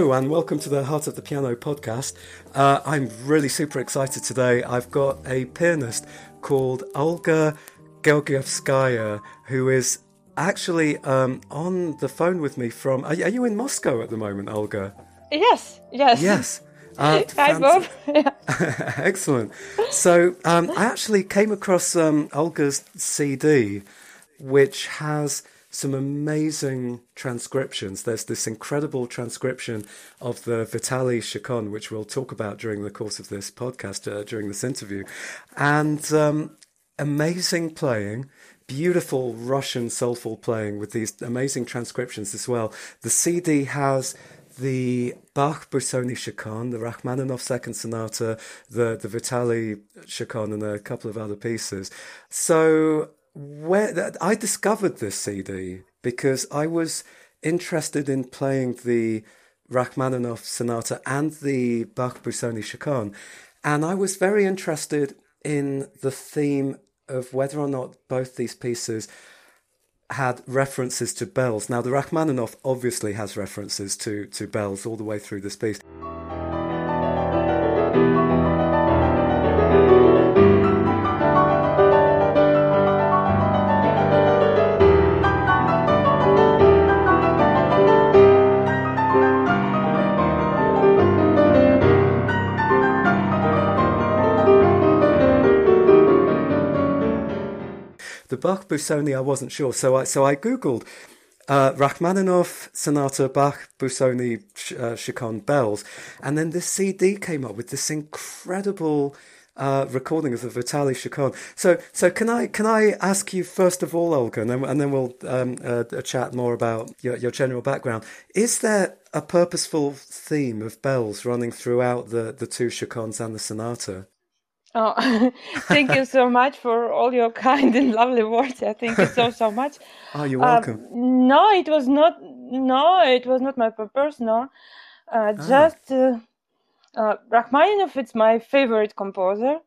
Hello, and welcome to the Heart of the Piano podcast. Uh, I'm really super excited today. I've got a pianist called Olga Georgievskaya, who is actually um, on the phone with me from. Are, are, you in Moscow at the moment, Olga? Yes, yes. Yes. Uh, Hi, Bob. Excellent. So um, I actually came across um, Olga's CD, which has some amazing transcriptions. There's this incredible transcription of the Vitali Chaconne, which we'll talk about during the course of this podcast, uh, during this interview, and um, amazing playing. Beautiful Russian soulful playing with these amazing transcriptions as well. The CD has the Bach Busoni Chaconne, the Rachmaninoff Second Sonata, the the Vitali Chaconne, and a couple of other pieces. So where I discovered this CD because I was interested in playing the Rachmaninoff Sonata and the Bach Busoni Chaconne, and I was very interested in the theme of whether or not both these pieces had references to bells. Now, the Rachmaninoff obviously has references to, to bells all the way through this piece. Bach Busoni, I wasn't sure. So I, so I Googled uh, Rachmaninoff Sonata Bach Busoni uh, Bells. And then this CD came up with this incredible uh, recording of the Vitali Chaconne. So, so can I can I ask you first of all, Olga, and then, and then we'll um, uh, chat more about your, your general background. Is there a purposeful theme of bells running throughout the, the two Chaconnes and the sonata? Oh, thank you so much for all your kind and lovely words. I thank you so so much. oh, you're welcome. Uh, no, it was not. No, it was not my purpose. No, uh, ah. just uh, uh, Rachmaninoff. It's my favorite composer.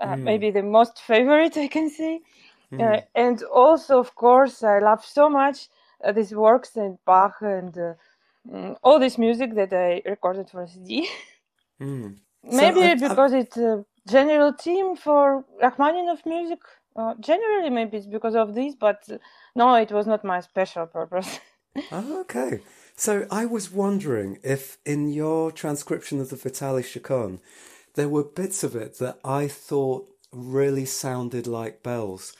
Mm. Maybe the most favorite I can say. Mm. and also, of course, I love so much uh, these works and Bach and mm, all this music that I recorded for CD. Mm. Maybe so, because it general theme for Rachmaninoff music. Uh, generally, maybe it's because of this, but no, it was not my special purpose. oh, okay. So I was wondering if in your transcription of the Vitali Chaconne, there were bits of it that I thought really sounded like bells.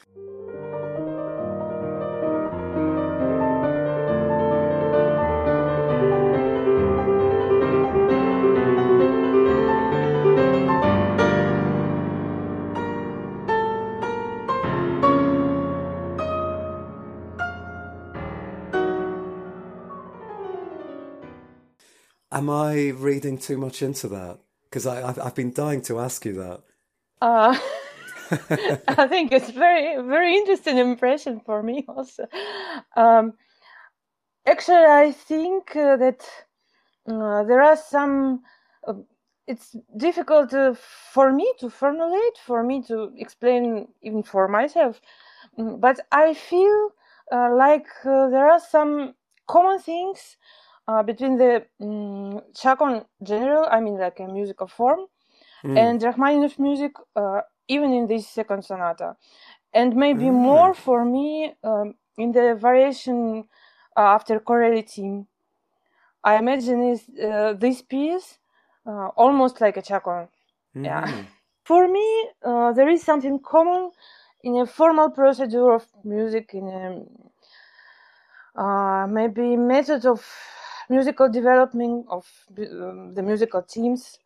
Am I reading too much into that? Because I've, I've been dying to ask you that. Uh, I think it's very very interesting impression for me also. Um, actually, I think uh, that uh, there are some. Uh, it's difficult uh, for me to formulate, for me to explain, even for myself. Mm, but I feel uh, like there are some common things uh, between the um, Chaconne general, I mean like a musical form, mm. and Rachmaninoff music, uh, even in this second sonata, and maybe mm. more for me um, in the variation uh, after Corelli. I imagine is uh, this piece uh, almost like a Chaconne. Mm. Yeah. for me, uh, there is something common in a formal procedure of music, in a maybe method of musical development of um, the musical themes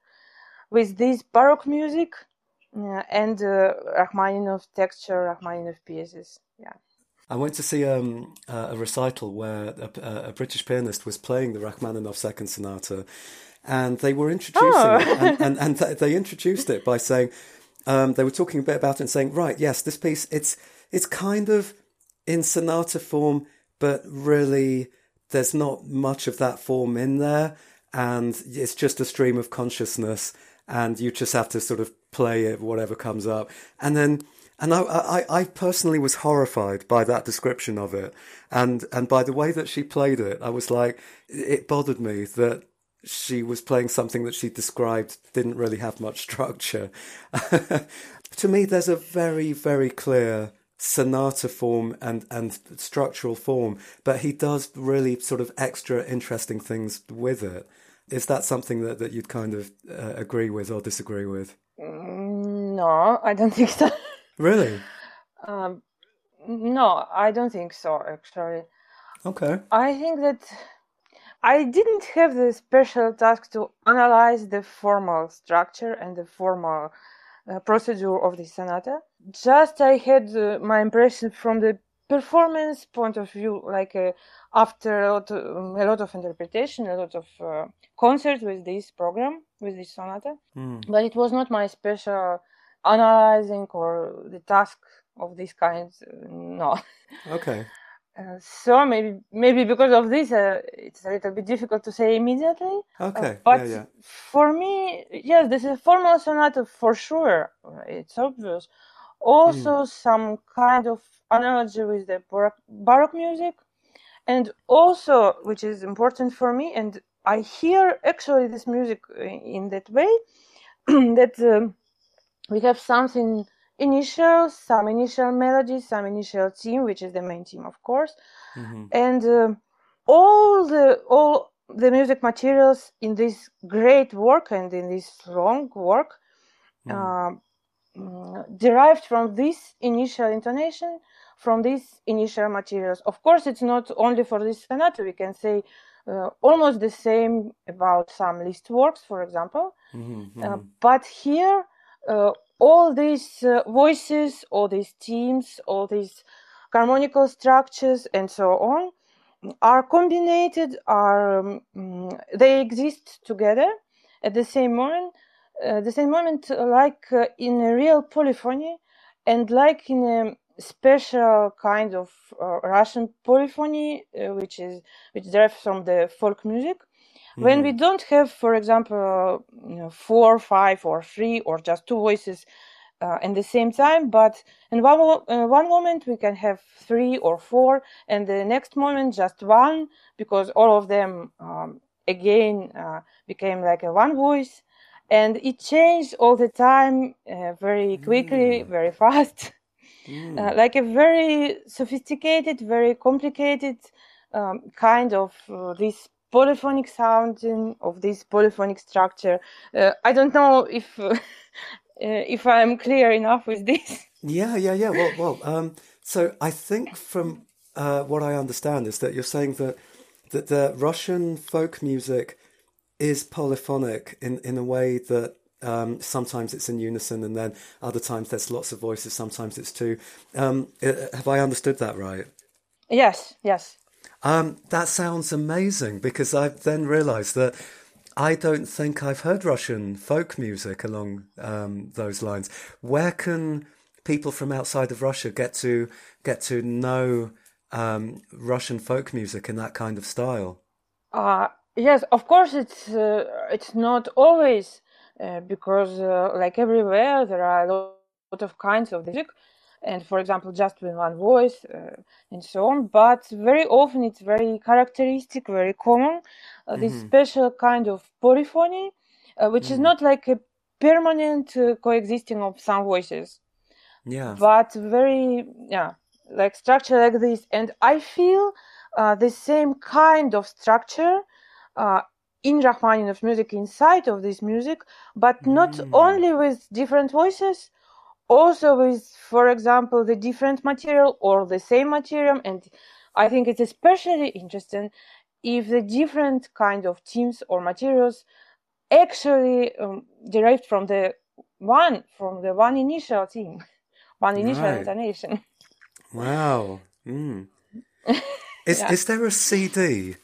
with this baroque music uh, and uh, Rachmaninoff texture, Rachmaninoff pieces. Yeah. I went to see um, a recital where a, a, British pianist was playing the Rachmaninoff Second Sonata, and they were introducing oh. it, and, and, and, they introduced it by saying um, they were talking a bit about it and saying, right, yes, this piece it's it's kind of in sonata form, but really there's not much of that form in there, and it's just a stream of consciousness, and you just have to sort of play it, whatever comes up, and then. And I, I, I personally was horrified by that description of it, and and by the way that she played it. I was like, it bothered me that she was playing something that she described didn't really have much structure. to me, there's a very, very clear sonata form and, and structural form, but he does really sort of extra interesting things with it. Is that something that, that you'd kind of uh, agree with or disagree with? Mm, no, I don't think so. Really? Um, no, I don't think so, actually. Okay. I think that I didn't have the special task to analyze the formal structure and the formal uh, procedure of the sonata. Just I had uh, my impression from the performance point of view, like uh, after a lot, of, um, a lot of interpretation, a lot of uh, concerts with this program, with this sonata. Mm. But it was not my special analyzing or the task of this kind. Uh, no. Okay. Uh, so maybe maybe because of this uh, it's a little bit difficult to say immediately okay uh, but yeah, yeah. for me yes this is a formal sonata for sure it's obvious also mm. some kind of analogy with the baroque music and also which is important for me and i hear actually this music in that way that um, we have something initial, some initial melody, some initial theme, which is the main theme, of course, mm-hmm. and uh, all the all the music materials in this great work and in this long work mm-hmm. uh, derived from this initial intonation, from these initial materials. Of course, it's not only for this sonata. We can say uh, almost the same about some Liszt works, for example. Mm-hmm. Uh, but here, uh, all these uh, voices, all these themes, all these harmonical structures, and so on, are combined. Are um, they exist together at the same moment? Uh, the same moment, like uh, in a real polyphony, and like in a special kind of uh, Russian polyphony, uh, which is which derives from the folk music. Mm-hmm. When we don't have, for example, you know, four, five, or three, or just two voices uh, at the same time, but in one, uh, one moment we can have three or four, and the next moment just one, because all of them um, again uh, became like a one voice, and it changed all the time, uh, very quickly, mm. very fast, mm. like a very sophisticated, very complicated um, kind of uh, this polyphonic sounding of this polyphonic structure. Uh, I don't know if uh, if I'm clear enough with this. Yeah, yeah, yeah. Well, well. Um, so I think from uh, what I understand is that you're saying that that the Russian folk music is polyphonic in in a way that um, sometimes it's in unison, and then other times there's lots of voices. Sometimes it's two. Um, have I understood that right? Yes. Yes. Um, that sounds amazing because I've then realised that I don't think I've heard Russian folk music along um, those lines. Where can people from outside of Russia get to get to know um, Russian folk music in that kind of style? Uh, yes, of course, it's uh, it's not always uh, because, uh, like everywhere, there are a lot of kinds of music and for example just with one voice uh, and so on but very often it's very characteristic very common uh, this mm-hmm. special kind of polyphony uh, which mm-hmm. is not like a permanent uh, coexisting of some voices yeah but very yeah like structure like this and i feel uh, the same kind of structure uh, in Rachmaninoff's music, inside of this music, but not mm. only with different voices, also with, for example, the different material or the same material. And I think it's especially interesting if the different kind of teams or materials actually um, derived from the one from the one initial team, one initial right. intonation. Wow. Mm. is yeah. is there a CD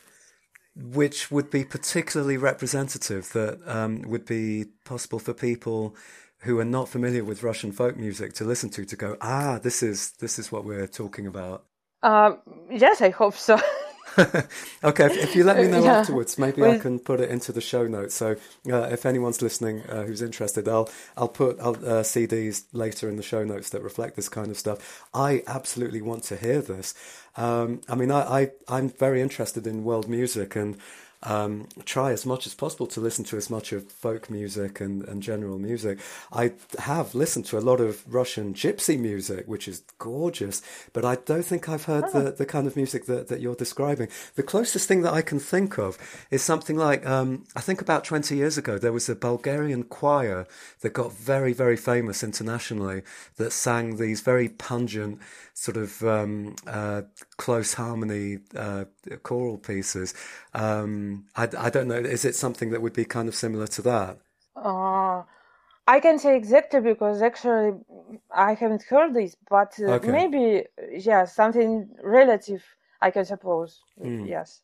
which would be particularly representative that um, would be possible for people who are not familiar with Russian folk music to listen to to go, ah, this is this is what we're talking about? Um, yes, I hope so. okay, if, if, you let me know yeah. afterwards, maybe I can put it into the show notes. So uh, if anyone's listening uh, who's interested, I'll I'll put I'll, uh, CDs later in the show notes that reflect this kind of stuff. I absolutely want to hear this. Um, I mean, I, I I'm very interested in world music and um, try as much as possible to listen to as much of folk music and, and general music. I have listened to a lot of Russian gypsy music, which is gorgeous, but I don't think I've heard oh. the, the kind of music that, that you're describing. The closest thing that I can think of is something like um, I think about 20 years ago, there was a Bulgarian choir that got very, very famous internationally that sang these very pungent, sort of um, uh, close harmony uh, choral pieces. Um, I, I, don't know. Is it something that would be kind of similar to that? Uh, I can say exactly because actually I haven't heard this, but uh, okay. maybe yeah, something relative. I can suppose. Mm. Yes.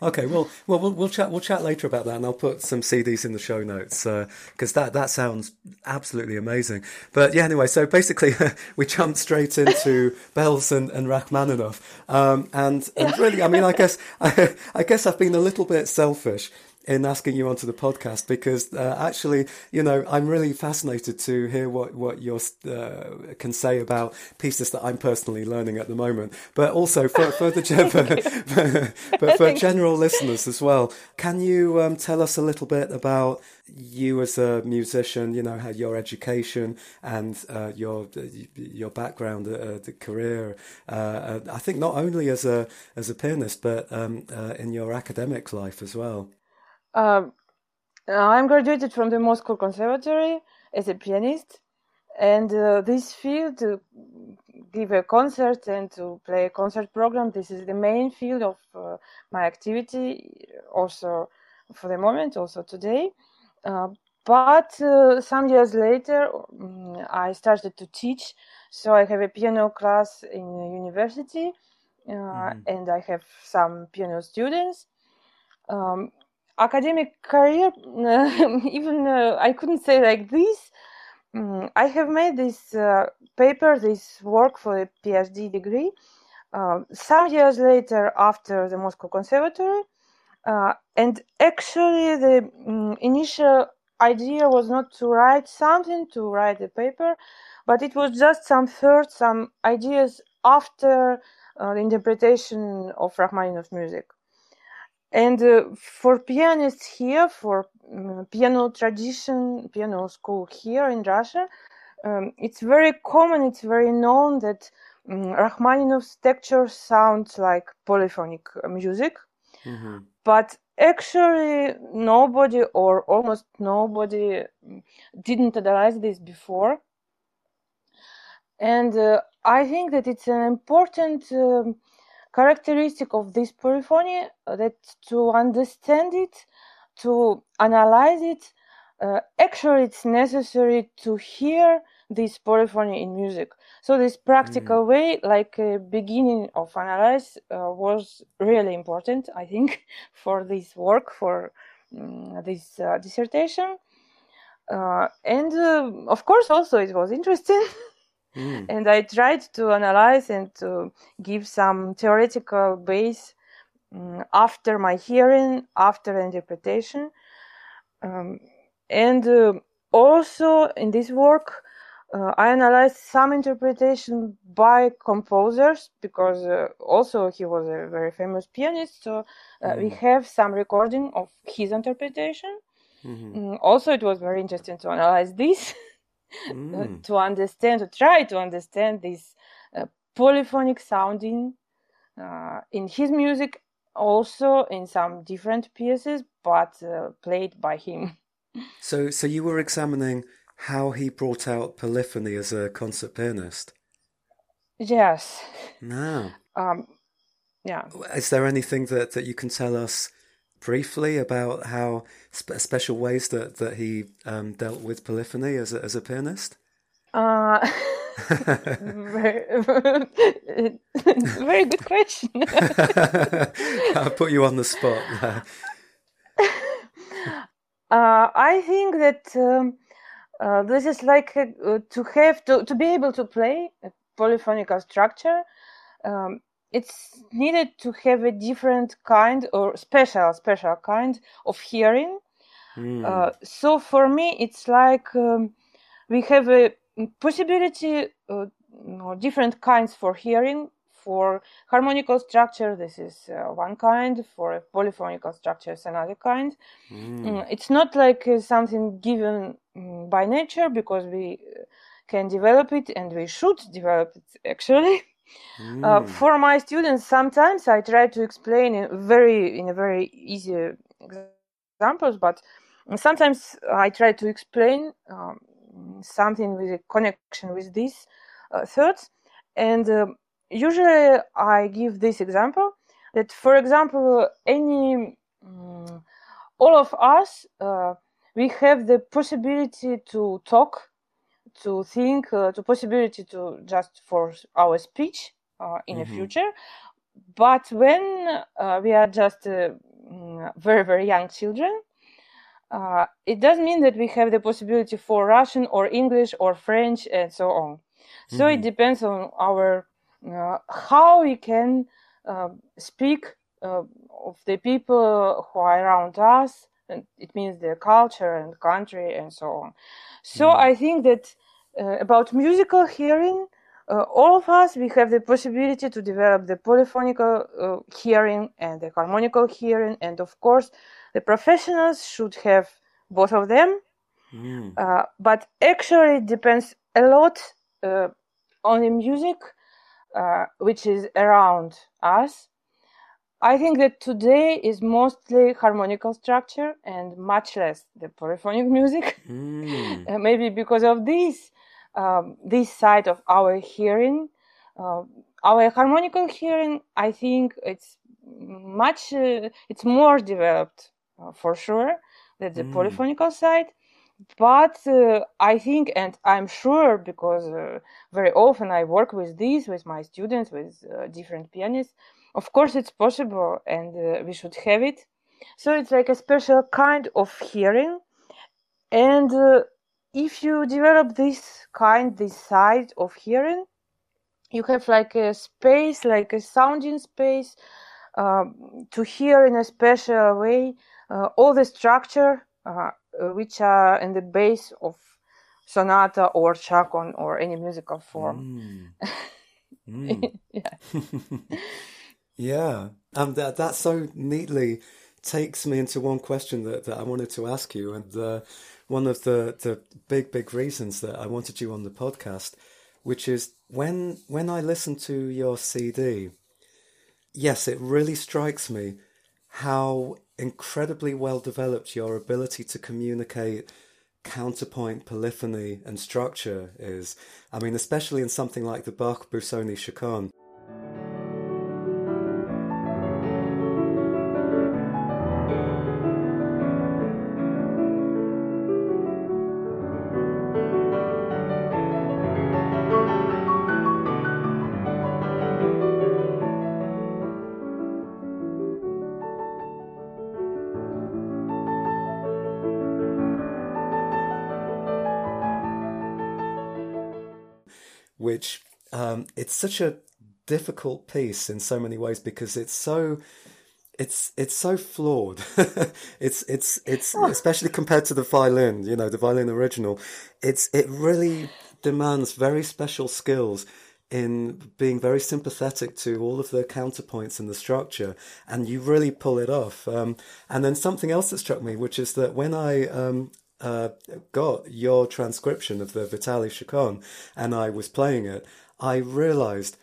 Okay, well, well, we'll chat we'll chat later about that, and I'll put some CDs in the show notes because uh, that that sounds absolutely amazing. But yeah, anyway, so basically we jumped straight into bells and, and Rachmaninoff, um, and and really, I mean, I guess I, I guess I've been a little bit selfish in asking you onto the podcast because uh, actually, you know, I'm really fascinated to hear what what you uh, can say about pieces that I'm personally learning at the moment, but also for for the for, but for general listeners as well. Can you um, tell us a little bit about you as a musician? You know, how your education and uh, your your background, uh, the career. Uh, I think not only as a as a pianist, but um, uh, in your academic life as well. Um, I'm graduated from the Moscow Conservatory as a pianist, and uh, this field to give a concert and to play a concert program. This is the main field of uh, my activity, also for the moment, also today. Uh, but uh, some years later, um, I started to teach. So I have a piano class in a university, mm. and I have some piano students. Um, academic career, even uh, I couldn't say like this. Um, I have made this uh, paper, this work for a PhD degree, uh, some years later after the Moscow Conservatory. Uh, and actually, the um, initial idea was not to write something, to write a paper, but it was just some thoughts, some ideas after uh, the interpretation of Rachmaninoff music. And uh, for pianists here, for um, piano tradition, piano school here in Russia, um, it's very common, it's very known that um, Rachmaninoff's texture sounds like polyphonic music. Mm-hmm. But actually, nobody or almost nobody mm, didn't analyze this before. And uh, I think that it's an important um, characteristic of this polyphony uh, that to understand it, to analyze it, uh, actually it's necessary to hear this polyphony in music. So this practical mm. way, like a beginning of analyze, uh, was really important, I think, for this work, for um, this uh, dissertation. Uh, and uh, of course, also it was interesting Mm. And I tried to analyze and to give some theoretical base um, after my hearing, after interpretation. Um, and uh, also in this work, uh, I analyzed some interpretation by composers because uh, also he was a very famous pianist. So uh, mm. we have some recording of his interpretation. Mm-hmm. Mm, also, it was very interesting to analyze this. mm. to understand, to try to understand this uh, polyphonic sounding uh, in his music, also in some different pieces, but uh, played by him. So, so you were examining how he brought out polyphony as a concert pianist. Yes. No. Um, yeah. Is there anything that, that you can tell us briefly about how sp- special ways that that he um, dealt with polyphony as a, as a pianist? Uh, very, very good question. I'll put you on the spot. uh, I think that um, uh, this is like uh, to have to, to be able to play a polyphonic structure. Um, it's needed to have a different kind or special special kind of hearing mm. uh, so for me it's like um, we have a possibility uh, or different kinds for hearing for harmonical structure, this is uh, one kind. For polyphonical structure, is another kind. Mm. It's not like uh, something given um, by nature because we uh, can develop it and we should develop it actually. Mm. Uh, for my students, sometimes I try to explain in very in a very easy examples, but sometimes I try to explain um, something with a connection with these uh, thoughts, and uh, usually I give this example that, for example, any um, all of us uh, we have the possibility to talk to think uh, to possibility to just for our speech uh, in mm-hmm. the future but when uh, we are just uh, mm, very very young children uh, it does mean that we have the possibility for russian or english or french and so on so mm-hmm. it depends on our uh, how we can speak of the people who are around us and it means the culture and country and so on so mm-hmm. i think that about musical hearing, uh, all of us we have the possibility to develop the polyphonical uh, hearing and the harmonical hearing, and of course, the professionals should have both of them. Mm. Uh, but actually, it depends a lot uh, on the music uh, which is around us. I think that today is mostly harmonical structure and much less the polyphonic music. Mm. maybe because of this, um, this side of our hearing. Uh, our harmonical hearing, I think it's much, uh, it's more developed uh, for sure than the mm. polyphonical side. But uh, I think, and I'm sure, because uh, very often I work with these, with my students, with uh, different pianists. Of course, it's possible, and we should have it. So it's like a special kind of hearing, and if you develop this kind, this side of hearing, you have like a space, like a sounding space um, to hear in a special way uh, all the structure uh, which are in the base of sonata or chaconne or any musical form. Mm. Mm. yeah. yeah. Um, that, that so neatly takes me into one question that, that I wanted to ask you. And uh, one of the, the big, big reasons that I wanted you on the podcast, which is when when I listen to your CD, yes, it really strikes me how incredibly well developed your ability to communicate counterpoint, polyphony, and structure is. I mean, especially in something like the Bach Busoni Chaconne. It's such a difficult piece in so many ways because it's so it's it's so flawed. it's it's it's oh. especially compared to the violin, you know, the violin original. It's it really demands very special skills in being very sympathetic to all of the counterpoints in the structure, and you really pull it off. Um, and then something else that struck me, which is that when I um, uh, got your transcription of the Vitali Chaconne and I was playing it, I realized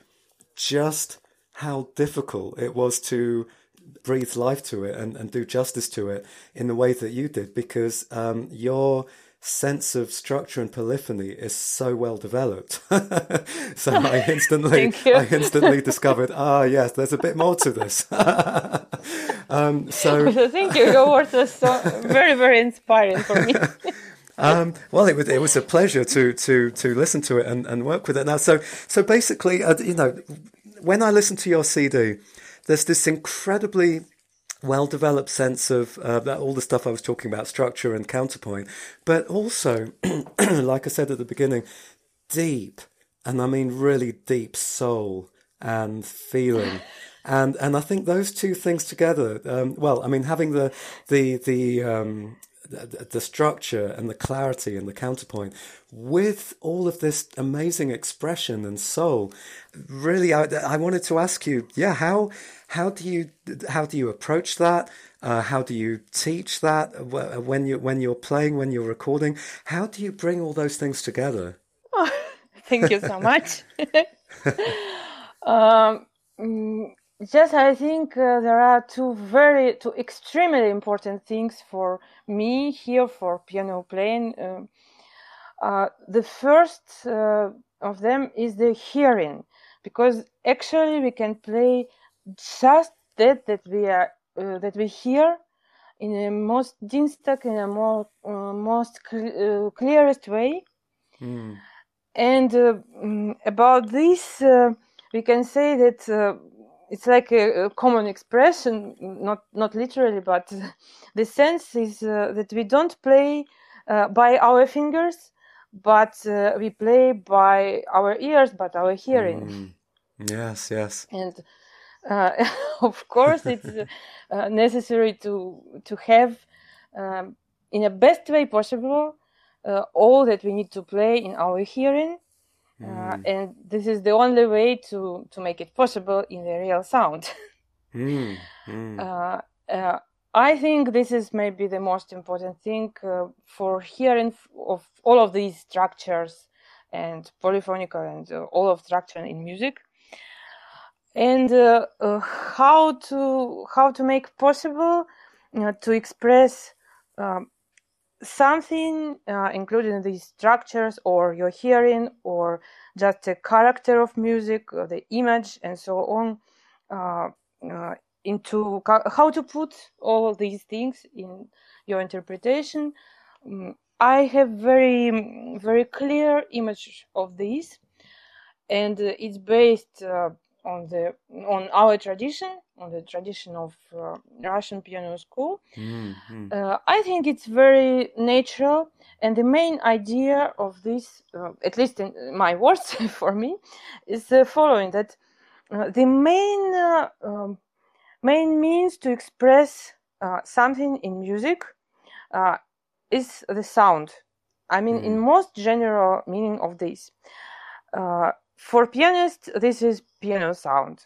just how difficult it was to breathe life to it and, and do justice to it in the way that you did because um, your sense of structure and polyphony is so well developed. so I instantly, I instantly discovered, ah, yes, there's a bit more to this. um, so thank you. Your words are so very, very inspiring for me. Um, well, it was it was a pleasure to to to listen to it and, and work with it now. So so basically, uh, you know, when I listen to your CD, there's this incredibly well developed sense of uh, that, all the stuff I was talking about, structure and counterpoint, but also, like I said at the beginning, deep, and I mean really deep soul and feeling. And and I think those two things together, um, well, I mean, having the the the um, the, structure and the clarity and the counterpoint with all of this amazing expression and soul. Really, I, I wanted to ask you, yeah, how how do you how do you approach that? Uh, how do you teach that when you when you're playing, when you're recording? How do you bring all those things together? Oh, thank you so much. um, Yes, I think uh, there are two very, two extremely important things for me here for piano playing. Uh, uh, the first uh, of them is the hearing, because actually we can play just that that we are uh, that we hear in a most distinct, in a more uh, most cl- clearest way. Mm. And about this, we can say that it's like a, a, common expression, not not literally, but the sense is uh, that we don't play uh, by our fingers, but uh, we play by our ears, but our hearing. Mm. Yes, yes. And uh, of course, it's uh, necessary to to have, um, in a best way possible, uh, all that we need to play in our hearing uh, mm. and this is the only way to to make it possible in the real sound mm. Mm. Uh, uh, i think this is maybe the most important thing uh, for hearing of all of these structures and polyphonical and uh, all of structure in music and uh, how to how to make possible to express um, something uh, including these structures or your hearing or just the character of music or the image and so on uh, uh, into how to put all these things in your interpretation. Um, i have very very clear image of this and it's based uh, on the on our tradition, on the tradition of uh, Russian piano school. Mm-hmm. Uh, I think it's very natural, and the main idea of this, uh, at least in my words for me, is the following: that uh, the main uh, um, main means to express uh, something in music is the sound. I mean, mm-hmm. in most general meaning of this for pianists, this is piano sound.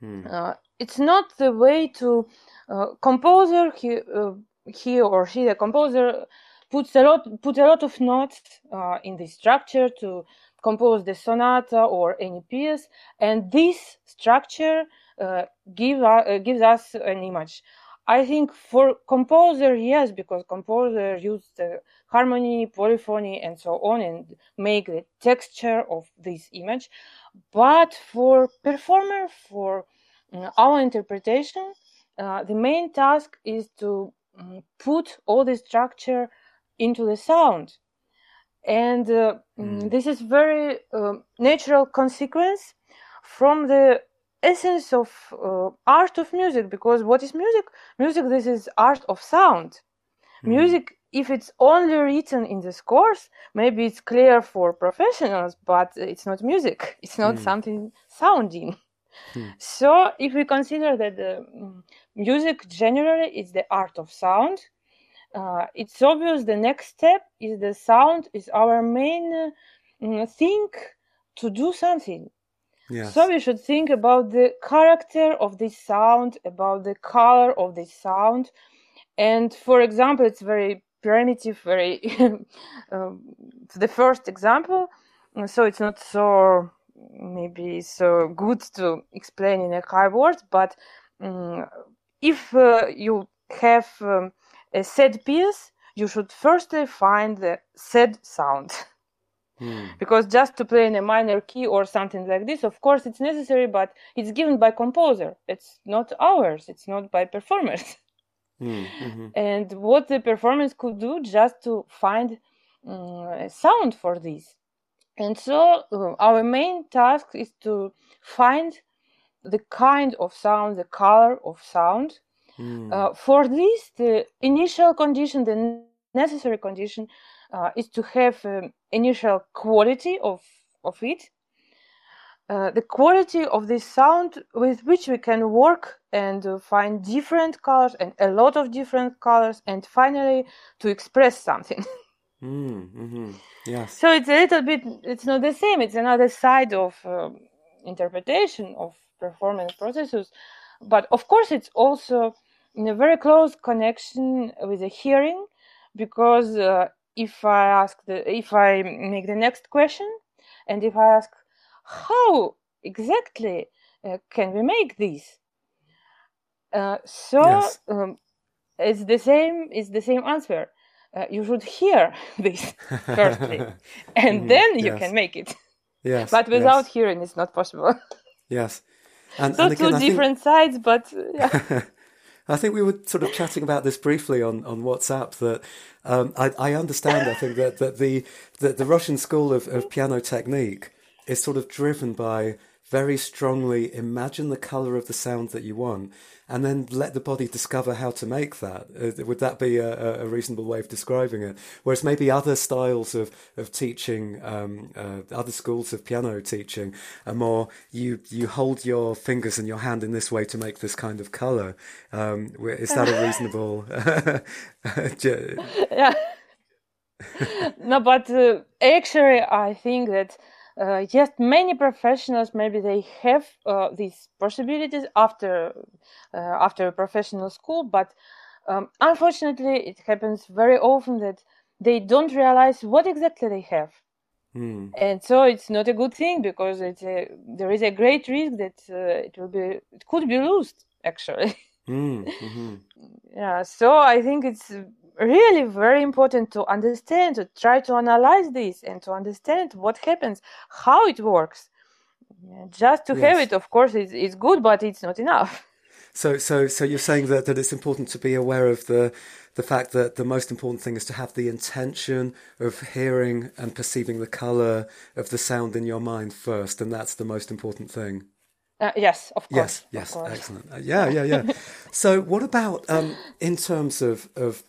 Hmm. Uh, it's not the way to uh, composer he, uh, he or she the composer puts a lot put a lot of notes uh, in the structure to compose the sonata or any piece and this structure uh, give, uh, gives us an image I think for composer, yes, because composer use the harmony, polyphony, and so on, and make the texture of this image. But for performer, for uh, our interpretation, uh, the main task is to um, put all the structure into the sound, and uh, mm. this is very um, natural consequence from the essence of uh, art of music because what is music music this is art of sound mm. music if it's only written in the scores maybe it's clear for professionals but it's not music it's not mm. something sounding mm. so if we consider that the mm, music generally is the art of sound uh, it's obvious the next step is the sound is our main uh, thing to do something Yes. So we should think about the character of this sound, about the color of this sound. And for example, it's very primitive, very um, the first example. So it's not so maybe so good to explain in a high word, but um, if uh, you have um, a sad piece, you should firstly find the sad sound. Hmm. Because just to play in a minor key or something like this, of course, it's necessary, but it's given by composer. It's not ours. It's not by performers. Mm, mm-hmm. And what the performance could do just to find um, a sound for this. And so uh, our main task is to find the kind of sound, the color of sound. Mm. Uh, for this, the initial condition, the necessary condition uh, is to have um, initial quality of of it. Uh, the quality of this sound with which we can work and uh, find different colors and a lot of different colors and finally to express something. Mm, mm-hmm. yes. So it's a little bit it's not the same. It's another side of um, interpretation of performance processes. But of course it's also in a very close connection with the hearing because uh, if i ask the if i make the next question and if i ask how exactly uh, can we make this uh, so yes. um, it's the same it's the same answer uh, you should hear this firstly and mm, then you yes. can make it yes but without yes. hearing it's not possible yes and, so and again, two different think... sides but yeah. I think we were sort of chatting about this briefly on, on WhatsApp. That um, I, I, understand. I think that, that the the Russian school of, of piano technique is sort of driven by very strongly imagine the color of the sound that you want and then let the body discover how to make that. Uh, would that be a, a, reasonable way of describing it? Whereas maybe other styles of, of teaching, um, uh, other schools of piano teaching are more you, you hold your fingers and your hand in this way to make this kind of color. Um, is that a reasonable? yeah. no, but uh, actually, I think that uh, yes, many professionals maybe they have uh, these possibilities after uh, after a professional school, but um, unfortunately, it happens very often that they don't realize what exactly they have. Mm. And so it's not a good thing because it's a, there is a great risk that uh, it will be it could be lost actually. Mm. Mm-hmm. yeah, so I think it's really very important to understand, to try to analyze this and to understand what happens, how it works. Just to yes. have it, of course, is is good, but it's not enough. So, so, so you're saying that, that it's important to be aware of the the fact that the most important thing is to have the intention of hearing and perceiving the color of the sound in your mind first, and that's the most important thing. Uh, yes, of course. Yes, yes, excellent. Uh, yeah, yeah, yeah. so, what about um, in terms of of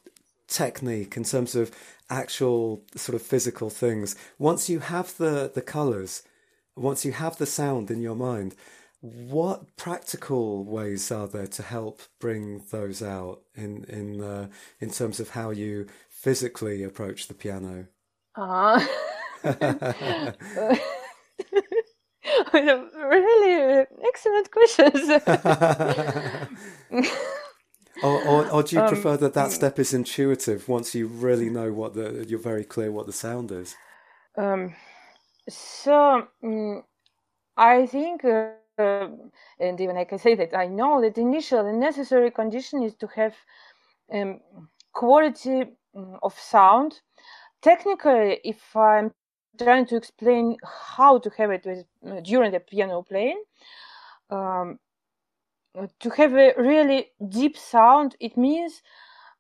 technique in terms of actual sort of physical things. Once you have the the colors once you have the sound in your mind what practical ways are there to help bring those out in in uh, in terms of how you physically approach the piano? Uh, really excellent questions or, or, or, do you um, prefer that that step is intuitive once you really know what the you're very clear what the sound is? Um, so um, I think, uh, and even I can say that I know that initial and necessary condition is to have um, quality mm, of sound. Technically, if I'm trying to explain how to have it with, uh, during the piano playing, um, to have a really deep sound, it means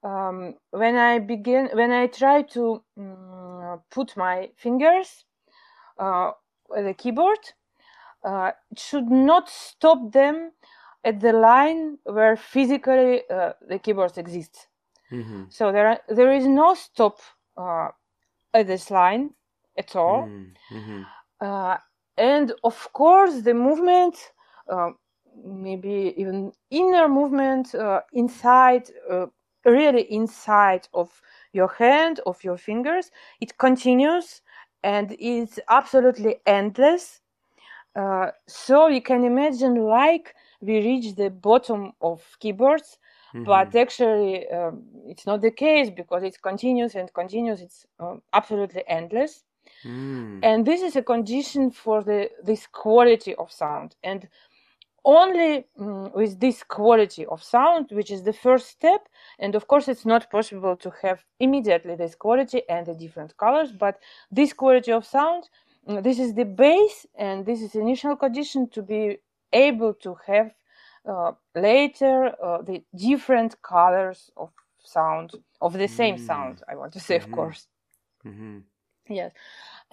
um, when I begin, when I try to um, put my fingers uh, at the keyboard, uh, it should not stop them at the line where physically uh, the keyboard exists. Mm-hmm. So there, are, there is no stop uh, at this line at all. Mm-hmm. Uh, and of course, the movement uh, maybe even inner movement uh, inside, uh, really inside of your hand, of your fingers. It continues and it's absolutely endless. Uh, so you can imagine like we reach the bottom of keyboards, mm-hmm. but actually um, it's not the case because it continues and continues. It's um, absolutely endless. Mm. And this is a condition for the this quality of sound. And only um, with this quality of sound, which is the first step. And of course, it's not possible to have immediately this quality and the different colors, but this quality of sound, mm, this is the base and this is initial condition to be able to have uh, later uh, the different colors of sound of the same mm. sound. I want to say, mm-hmm. of course. Mm-hmm. Yes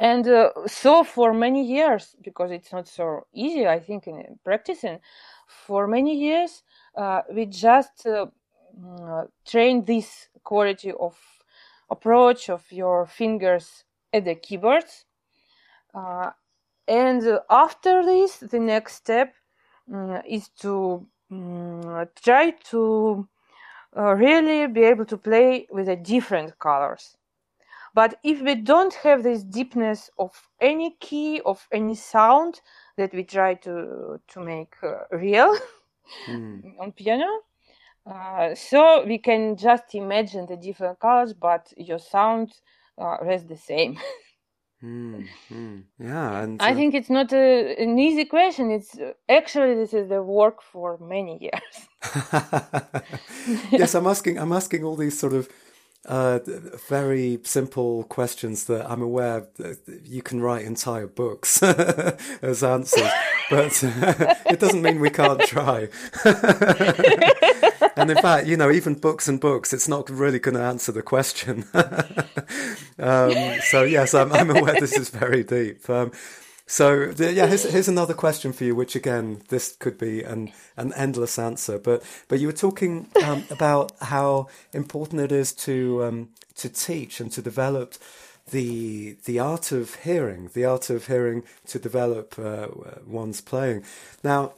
and uh, so for many years because it's not so easy i think in practicing for many years uh, we just uh, mm, train this quality of approach of your fingers at the keyboards uh, and uh, after this, the next step um, is to um, try to uh, really be able to play with the different colors. But if we don't have this deepness of any key, of any sound that we try to, to make uh, real mm. on piano, uh, so we can just imagine the different colors, but your sound uh, rest the same. mm, mm. Yeah, and I uh, think it's not a, an easy question. It's actually this is the work for many years. yes, I'm asking. I'm asking all these sort of uh, very simple questions that I'm aware you can write entire books as answers, but it doesn't mean we can't try. and in fact, you know, even books and books, it's not really going to answer the question. um, so yes, I'm, I'm, aware this is very deep. Um, so yeah, here's, here's another question for you, which again, this could be an an endless answer. But but you were talking um, about how important it is to um, to teach and to develop the the art of hearing, the art of hearing to develop uh, one's playing. Now,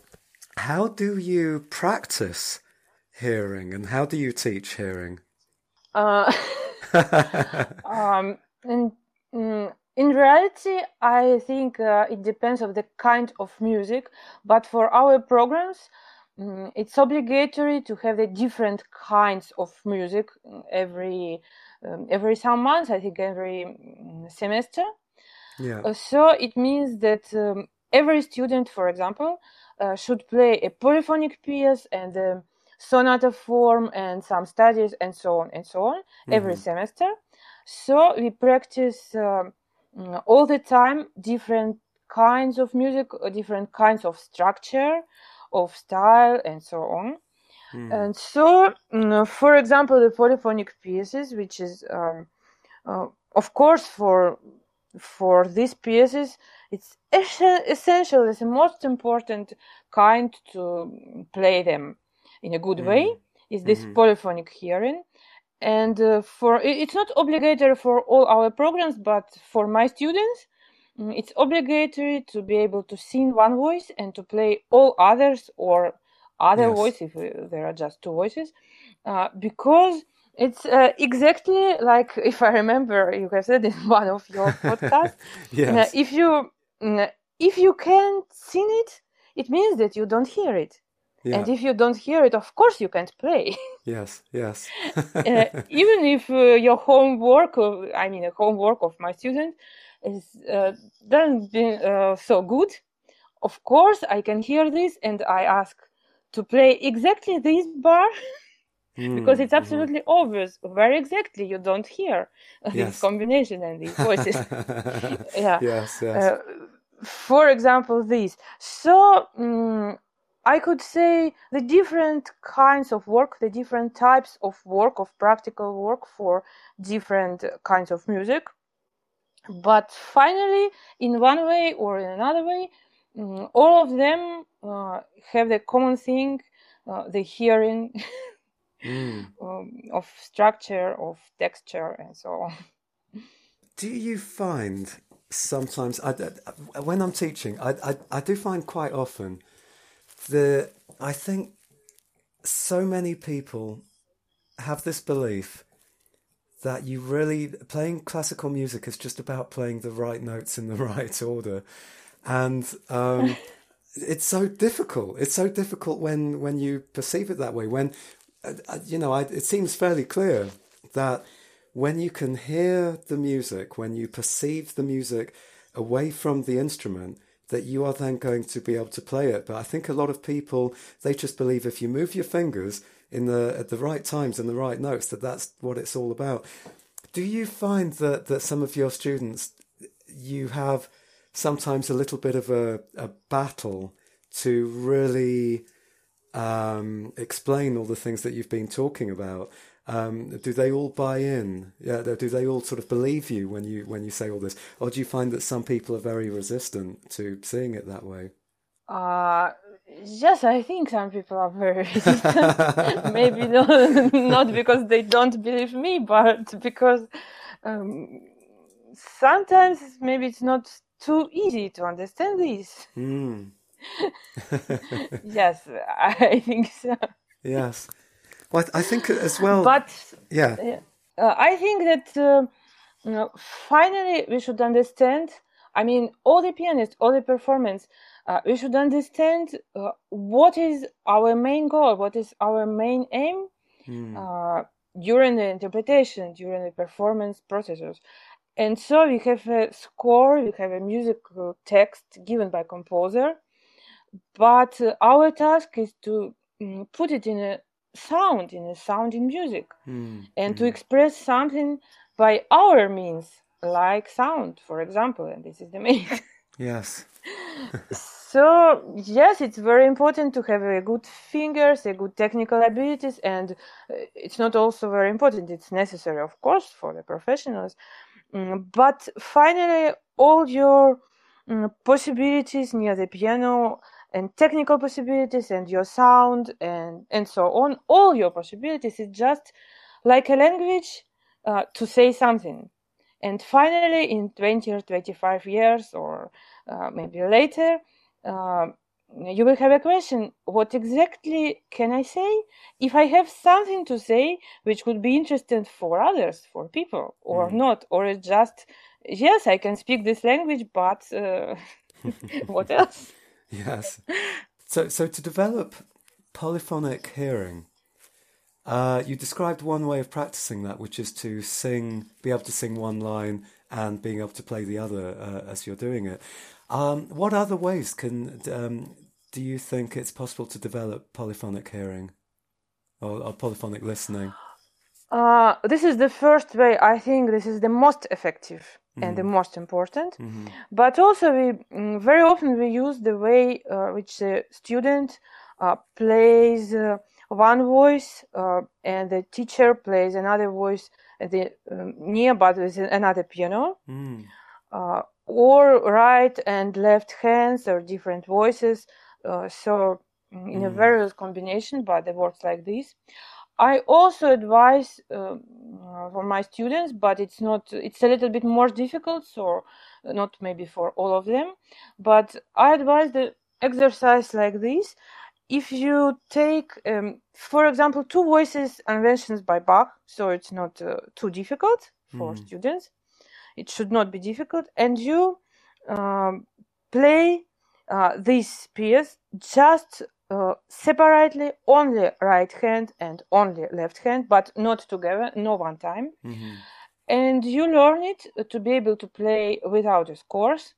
how do you practice hearing, and how do you teach hearing? Uh, um, and, mm, in reality, I think uh, it depends of the kind of music, but for our programs, um, it's obligatory to have the different kinds of music every um, every some months. I think every um, semester. Yeah. Uh, so it means that um, every student, for example, uh, should play a polyphonic piece and a sonata form and some studies and so on and so on mm-hmm. every semester. So we practice um, Mm, all the time different kinds of music, uh, different kinds of structure, of style, and so on. Mm. And so, mm, for example, the polyphonic pieces, which is, um, uh, of course, for for these pieces, it's essential. It's the most important kind to play them in a good mm. way. Is this mm-hmm. polyphonic hearing? And uh, for it's not obligatory for all our programs but for my students mm, it's obligatory to be able to sing one voice and to play all others or other yes. voice if uh, there are just two voices uh, because it's uh, exactly like if i remember you have said in one of your podcasts yes. if you mm, if you can't sing it it means that you don't hear it yeah. And if you don't hear it, of course you can't play. Yes, yes. uh, even if uh, your homework, of, I mean, the homework of my students, is uh, doesn't be uh, so good. Of course, I can hear this, and I ask to play exactly this bar. Mm, because it's mm-hmm. absolutely mm-hmm. obvious, very exactly. You don't hear yes. this combination and these voices. yeah. Yes. Yes. Uh, for example, this. So um, I could say the different kinds of work, the different types of work, of practical work for different kinds of music. But finally, in one way or in another way, um, all of them uh, have the common thing uh, the hearing mm. um, of structure, of texture, and so on. Do you find sometimes, I, I, when I'm teaching, I, I, I do find quite often the I think so many people have this belief that you really playing classical music is just about playing the right notes in the right order, and um, it's so difficult. It's so difficult when when you perceive it that way. When uh, uh, you know, I, it seems fairly clear that when you can hear the music, when you perceive the music away from the instrument, that you are then going to be able to play it. But I think a lot of people they just believe if you move your fingers in the at the right times and the right notes that that's what it's all about. Do you find that that some of your students you have sometimes a little bit of a, a battle to really um, explain all the things that you've been talking about? Um, do they all buy in? Yeah, do they all sort of believe you when you when you say all this, or do you find that some people are very resistant to seeing it that way? Uh, yes, I think some people are very resistant. Maybe not, not because they don't believe me, but because um, sometimes maybe it's not too easy to understand this. Mm. yes, I think so. Yes. Well, I think as well. But yeah, uh, I think that uh, you know, finally we should understand. I mean, all the pianists, all the performance, uh, we should understand uh, what is our main goal, what is our main aim mm. during the interpretation, during the performance processes. And so we have a score, we have a musical text given by composer, but uh, our task is to um, put it in a sound, in a sound in music, mm. and mm. to express something by our means, like sound, for example. And this is the main. yes. so yes, it's very important to have a good fingers, a good technical abilities, and uh, it's not also very important. It's necessary, of course, for the professionals. Mm, but finally, all your mm, possibilities near the piano and technical possibilities and your sound and and so on. All your possibilities. Is just like a language uh, to say something. And finally in 20 or 25 years or uh, maybe later uh, you will have a question. What exactly can i say? If i have something to say which would be interesting for others for people or mm. not or it's just yes i can speak this language but uh, what else yes. So, so to develop polyphonic hearing, uh, you described one way of practicing that, which is to sing, be able to sing one line and being able to play the other uh, as you're doing it. Um, what other ways can um, do you think it's possible to develop polyphonic hearing or, or polyphonic listening? Uh, this is the first way. I think this is the most effective mm-hmm. and the mm-hmm. most important. Mm-hmm. But also, we mm, very often we use the way uh, which the student uh, plays uh, one voice uh, and the teacher plays another voice at the um, near, but with another piano. Mm. Uh, or right and left hands or different voices. so mm, in mm. a various combination, but it works like this. I also advise uh, for my students, but it's not. It's a little bit more difficult, so not maybe for all of them. But I advise the exercise like this. If you take, um, for example, two voices inventions by Bach, so it's not uh, too difficult for mm. students. It should not be difficult, and you um, play uh, this piece just uh, separately only right hand and only left hand but not together no one time mm-hmm. and you learn it to be able to play without a scores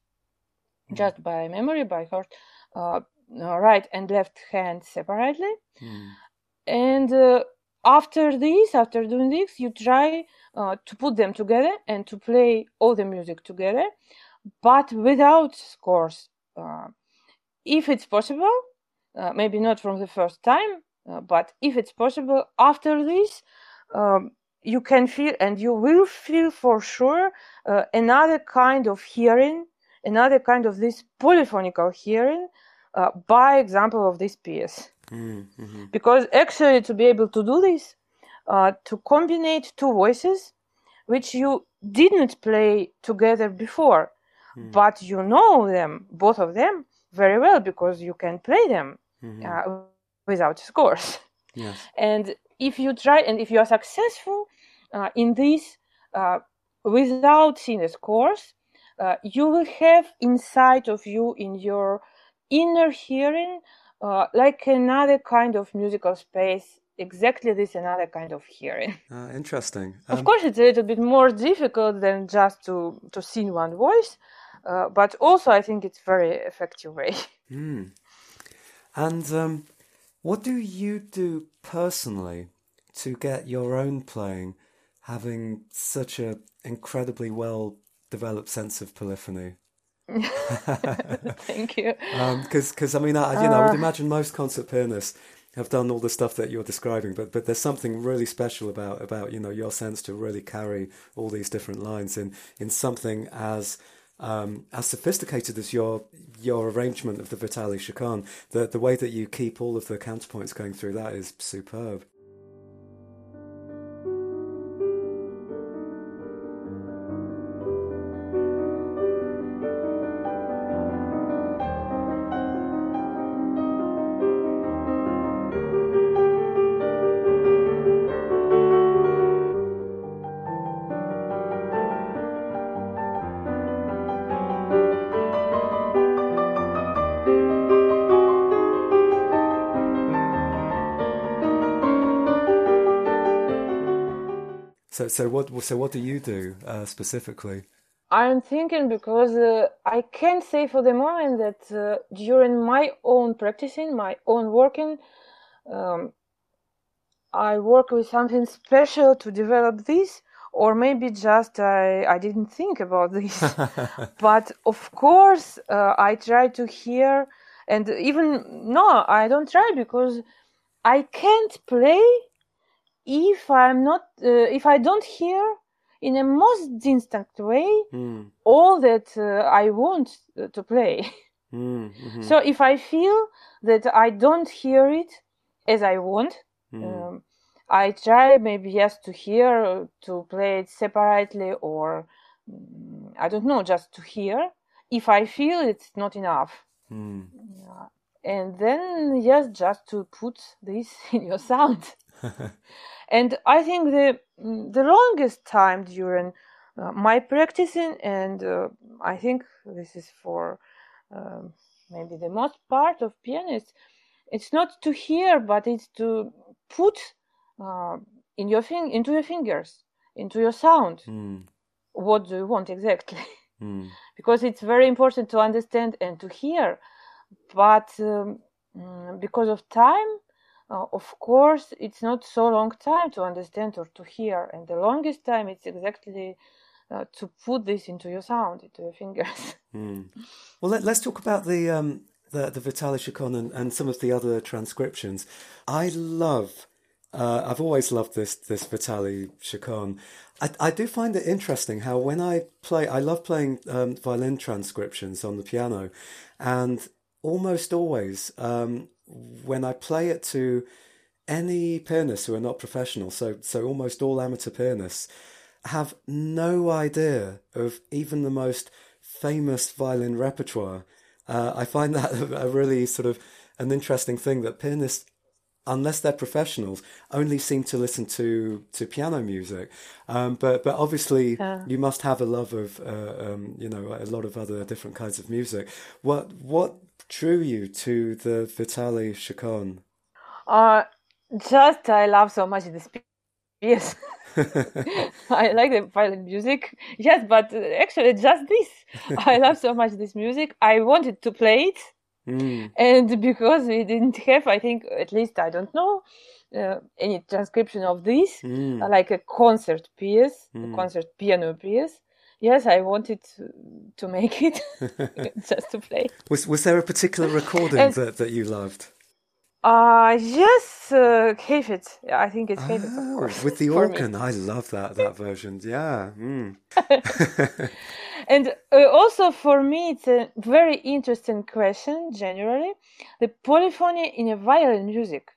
mm-hmm. just by memory by heart uh, uh, right and left hand separately mm-hmm. and uh, after this after doing this you try uh, to put them together and to play all the music together but without scores uh, if it's possible uh, maybe not from the first time, uh, but if it's possible, after this, um, you can feel and you will feel for sure uh, another kind of hearing, another kind of this polyphonical hearing uh, by example of this piece. Mm-hmm. Because actually, to be able to do this, uh, to combine two voices, which you didn't play together before, mm. but you know them, both of them, very well because you can play them mm-hmm. uh, without scores. Yes. And if you try and if you are successful uh, in this uh, without seeing the scores, uh, you will have inside of you in your inner hearing uh, like another kind of musical space exactly this another kind of hearing uh, interesting um, of course it's a little bit more difficult than just to to sing one voice uh, but also i think it's very effective way mm. And um, what do you do personally to get your own playing having such an incredibly well developed sense of polyphony? Thank you. Because um, I mean, I, you know, I would uh. imagine most concert pianists have done all the stuff that you're describing, but but there's something really special about about you know your sense to really carry all these different lines in in something as um, as sophisticated as your your arrangement of the Vitali Chaconne, the the way that you keep all of the counterpoints going through that is superb. So, so what? So, what do you do uh, specifically? I'm thinking because uh, I can't say for the moment that uh, during my own practicing, my own working, um, I work with something special to develop this, or maybe just I, I didn't think about this. but of course, uh, I try to hear, and even no, I don't try because I can't play if I'm not, uh, if I don't hear in a most distinct way mm. all that uh, I want to play. Mm, mm-hmm. So if I feel that I don't hear it as I want, mm. um, I try maybe yes to hear to play it separately or mm, I don't know just to hear. If I feel it's not enough, mm. and then yes, just to put this in your sound. and I think the the longest time during uh, my practicing, and uh, I think this is for um, maybe the most part of pianists, it's not to hear, but it's to put uh, in your thing into your fingers, into your sound. Mm. What do you want exactly? Mm. because it's very important to understand and to hear, but um, mm, because of time, uh, of course, it's not so long time to understand or to hear, and the longest time it's exactly uh, to put this into your sound, into your fingers. Mm. Well, let, us talk about the um, the, the Vitali and, and, some of the other transcriptions. I love. Uh, I've always loved this this Vitali Chaconne. I, I, do find it interesting how when I play, I love playing um, violin transcriptions on the piano, and almost always um, when I play it to any pianists who are not professional, so so almost all amateur pianists, have no idea of even the most famous violin repertoire. Uh, I find that a really sort of an interesting thing that pianists, unless they're professionals, only seem to listen to to piano music. Um, but but obviously, yeah. you must have a love of uh, um, you know a lot of other different kinds of music. What what drew you to the Vitali Chaconne? Uh, just I love so much this piece. I like the violin music. Yes, but actually just this. I love so much this music. I wanted to play it. Mm. And because we didn't have, I think, at least I don't know, uh, any transcription of this, mm. uh, like a concert piece, mm. a concert piano piece yes, I wanted to, to make it just to play. Was was there a particular recording and, that, that you loved? Uh yes, uh, I think it's Heifetz, oh. With the organ, I love that that version. Yeah. Mm. and uh, also for me, it's a very interesting question. Generally, the polyphony in a violin music.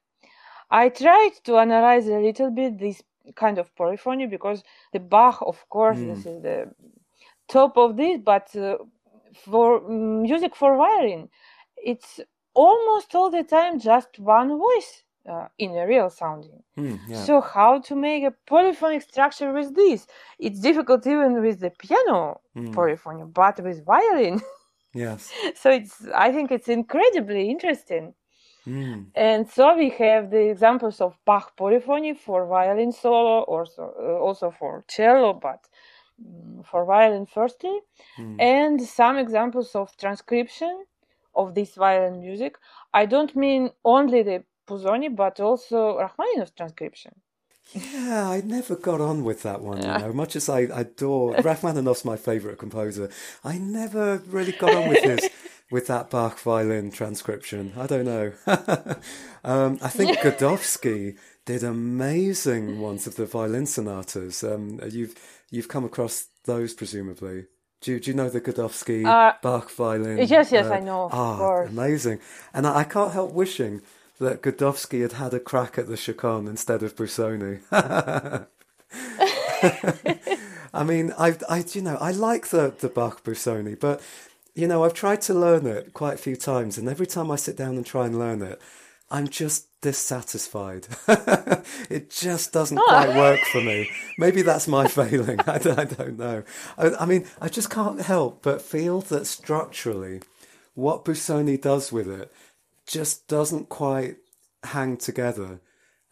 I tried to analyze a little bit this kind of polyphony because the Bach, of course, mm. this is the top of this, but uh, for music for violin, it's almost all the time just one voice uh, in a real sounding. Mm, yeah. So how to make a polyphonic structure with this? It's difficult even with the piano mm. polyphony, but with violin. Yes. so it's I think it's incredibly interesting. Mm. And so we have the examples of Bach polyphony for violin solo, also uh, also for cello, but um, for violin firstly, mm. and some examples of transcription of this violin music. I don't mean only the Busoni, but also Rachmaninoff's transcription. Yeah, I never got on with that one. Yeah. You know, much as I adore Rachmaninoff's my favorite composer, I never really got on with his with that Bach violin transcription. I don't know. um, I think Godowsky did amazing ones of the violin sonatas. Um, you've you've come across those presumably. Do you, do you know the Godowsky uh, Bach violin? Yes, yes, uh, I know. Ah, amazing! And I, I, can't help wishing that Godowsky had had a crack at the Chaconne instead of Busoni. I mean, I, I, you know, I like the the Bach Busoni, but you know, I've tried to learn it quite a few times, and every time I sit down and try and learn it, I'm just dissatisfied. it just doesn't oh. quite work for me. Maybe that's my failing. I, I don't know. I, I, mean, I just can't help but feel that structurally, what Busoni does with it just doesn't quite hang together.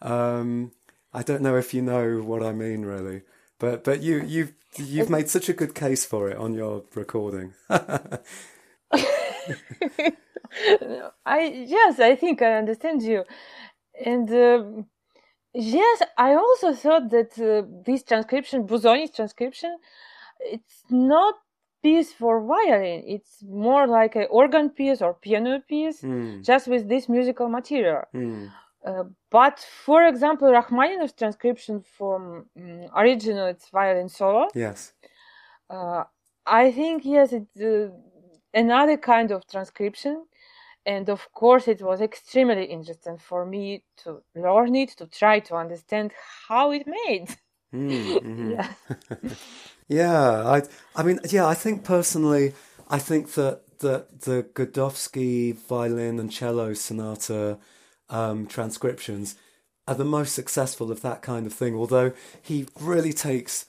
Um, I don't know if you know what I mean, really. but but you you've you've made such a good case for it on your recording. I yes, I think I understand you, and uh, yes, I also thought that uh, this transcription, Busoni's transcription, it's not piece for violin. It's more like an organ piece or piano piece, mm. just with this musical material. Mm. Uh, but for example, Rachmaninoff's transcription from um, original, it's violin solo. Yes. Uh, I think yes, it's uh, another kind of transcription, and of course, it was extremely interesting for me to learn it, to try to understand how it made. Mm-hmm. yeah. yeah, I, I mean, yeah, I think personally, I think that that the Godowsky violin and cello sonata um, transcriptions are the most successful of that kind of thing. Although he really takes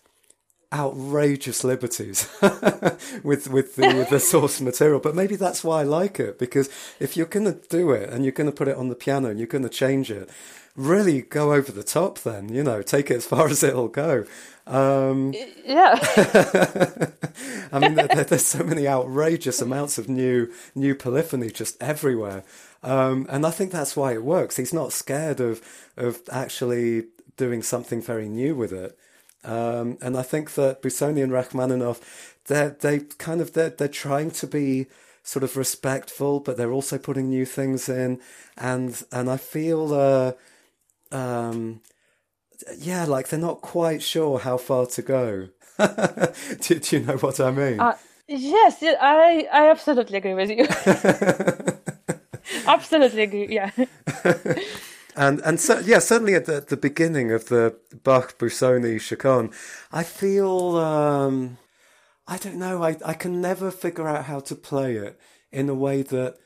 outrageous liberties with with the with the source material. But maybe that's why I like it because if you're going to do it and you're going to put it on the piano and you're going to change it, really go over the top. Then you know, take it as far as it'll go. Um, yeah. I mean, there, there's so many outrageous amounts of new new polyphony just everywhere. Um, and I think that's why it works. He's not scared of of actually doing something very new with it. Um, and I think that Busoni and Rachmaninoff, they they kind of they're, they're trying to be sort of respectful, but they're also putting new things in, and and I feel, uh, um, yeah, like they're not quite sure how far to go. do, do, you know what I mean? Uh, yes, I I absolutely agree with you. absolutely agree. Yeah. and and so yeah, certainly at the, the beginning of the Bach Busoni Chaconne, I feel um, I don't know. I I can never figure out how to play it in a way that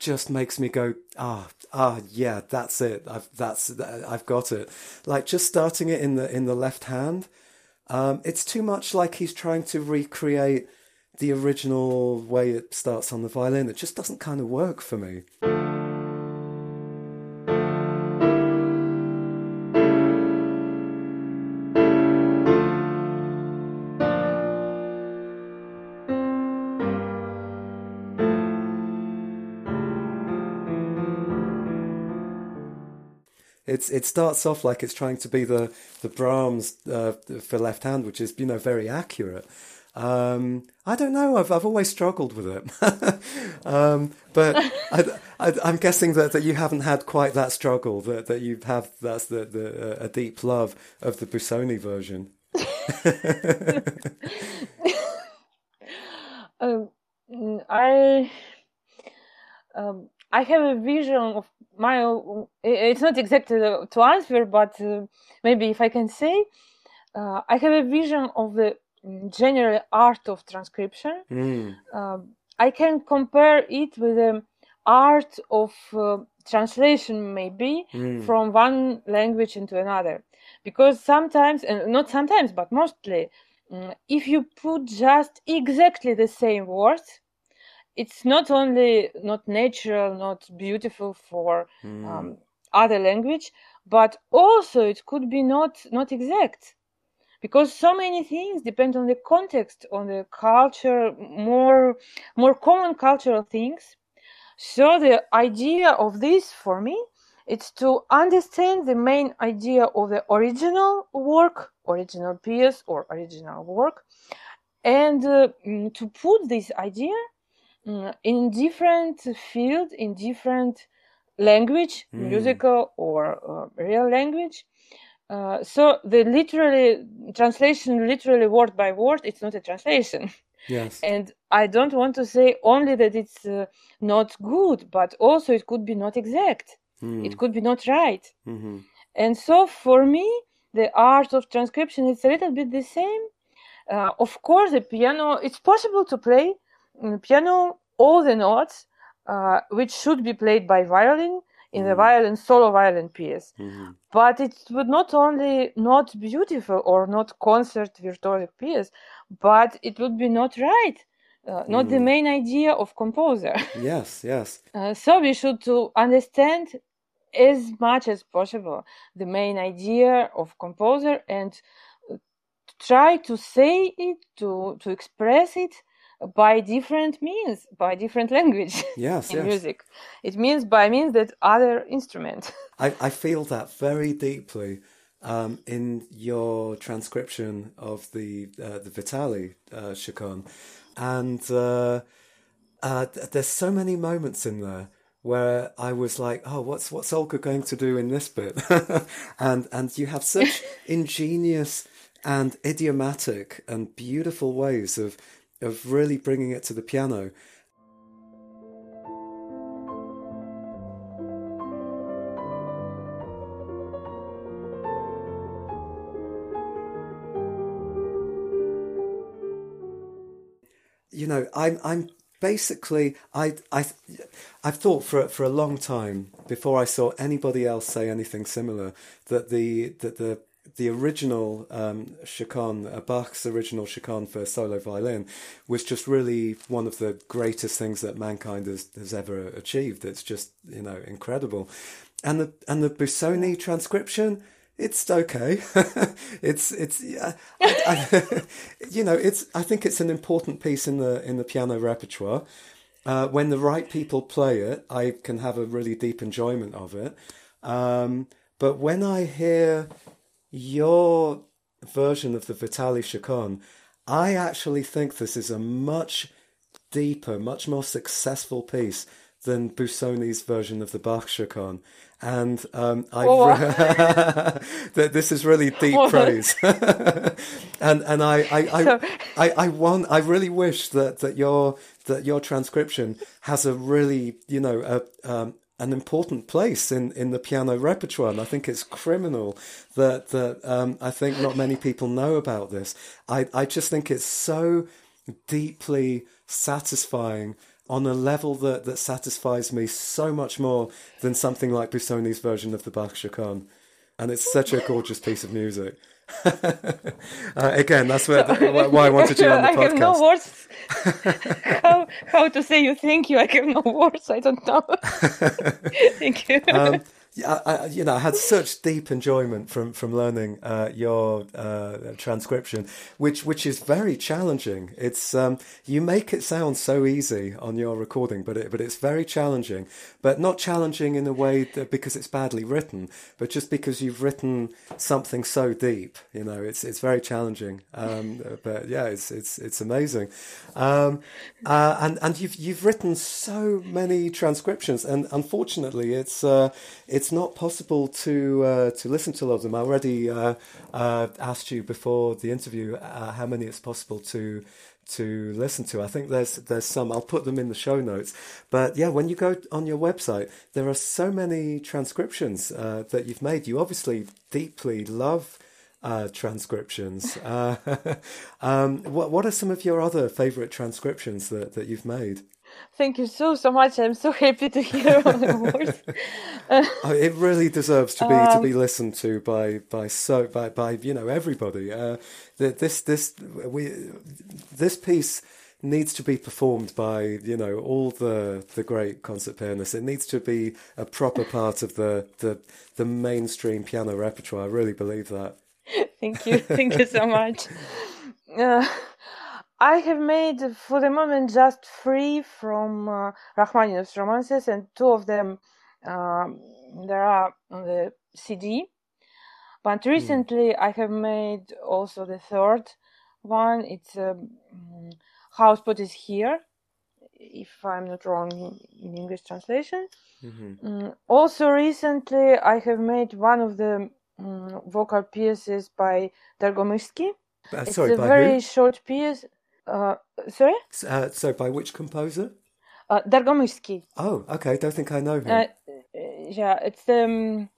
just makes me go ah ah yeah that's it I've that's I've got it like just starting it in the in the left hand um, it's too much like he's trying to recreate the original way it starts on the violin it just doesn't kind of work for me. It's it starts off like it's trying to be the the Brahms uh, for left hand, which is you know very accurate. Um, I don't know. I've I've always struggled with it, um, but I, am guessing that, that you haven't had quite that struggle. That that you have that's the, the uh, a deep love of the Busoni version. um, I um, I have a vision of my it's not exactly to answer but uh, maybe if i can say uh, i have a vision of the mm, general art of transcription mm. uh, i can compare it with the art of uh, translation maybe mm. from one language into another because sometimes and not sometimes but mostly mm, if you put just exactly the same words it's not only not natural, not beautiful for mm. um, other language, but also it could be not not exact, because so many things depend on the context, on the culture, more more common cultural things. So the idea of this for me it's to understand the main idea of the original work, original piece or original work, and uh, mm, to put this idea in different field, in different language, mm. musical or uh, real language. Uh, so the literally translation, literally word by word, it's not a translation. Yes. And I don't want to say only that it's uh, not good, but also it could be not exact. Mm. It could be not right. Mm-hmm. And so for me, the art of transcription is a little bit the same. Uh, of course, the piano, it's possible to play piano all the notes uh, which should be played by violin in the mm-hmm. violin solo violin piece mm-hmm. but it would not only not beautiful or not concert virtuosic piece but it would be not right uh, not mm. the main idea of composer yes yes uh, so we should to understand as much as possible the main idea of composer and try to say it, to to express it by different means, by different language yes, in yes. music. It means by means that other instrument. I, I feel that very deeply um, in your transcription of the uh, the Vitali uh, and uh, uh, there's so many moments in there where I was like, "Oh, what's what's Olga going to do in this bit?" and and you have such ingenious and idiomatic and beautiful ways of of really bringing it to the piano. You know, I'm I'm basically I I I've thought for for a long time before I saw anybody else say anything similar that the that the the original um, uh, Bach's original Chaconne for solo violin, was just really one of the greatest things that mankind has, has ever achieved. It's just you know incredible, and the and the Busoni transcription. It's okay. it's it's yeah, I, I, you know it's I think it's an important piece in the in the piano repertoire. Uh, when the right people play it, I can have a really deep enjoyment of it. Um, but when I hear your version of the Vitali Chaconne, I actually think this is a much deeper, much more successful piece than Busoni's version of the Bach Chaconne. And um, I Oh. that this is really deep Oh. praise, and and I I, I, I I want I really wish that that your that your transcription has a really you know a um, an important place in, in the piano repertoire, and I think it's criminal that that um, I think not many people know about this. I I just think it's so deeply satisfying on a level that, that satisfies me so much more than something like Busoni's version of the Bach Chaconne. And it's such a gorgeous piece of music. uh, again, that's where, why I wanted you on the I have no podcast. words. how how to say you thank you? I have no words. I don't know. thank you. um, I, I- you know, I had such deep enjoyment from from learning uh, your uh, transcription, which which is very challenging. It's um, you make it sound so easy on your recording, but it but it's very challenging. But not challenging in a way that because it's badly written, but just because you've written something so deep. You know, it's it's very challenging. Um, but yeah, it's it's it's amazing. Um, uh, and and you've you've written so many transcriptions, and unfortunately, it's uh, it's not possible to uh, to listen to all of them. I already uh, uh, asked you before the interview uh, how many it's possible to to listen to. I think there's there's some. I'll put them in the show notes. But yeah, when you go on your website, there are so many transcriptions uh, that you've made. You obviously deeply love uh, transcriptions. Um, what what are some of your other favorite transcriptions that, that you've made? Thank you so so much. I'm so happy to hear all the words. Uh, Oh, it really deserves to be to be listened to by by so by, by you know everybody. Uh, that this this we this piece needs to be performed by you know all the the great concert pianists. It needs to be a proper part of the the the mainstream piano repertoire. I really believe that. Thank you. Thank you so much. Uh, I have made for the moment just three from uh, Rachmaninoff's romances, and two of them um, there are on the CD. But recently, I have made also the third one. It's um, House Pot is Here, if I'm not wrong in English translation. Mm, also, recently, I have made one of the mm, vocal pieces by Dargomyzhsky. Uh, It's sorry, a very who? short piece. Uh, sorry? Uh, so by which composer? Uh. Oh, okay. I don't think I know him. Uh, yeah, it's um,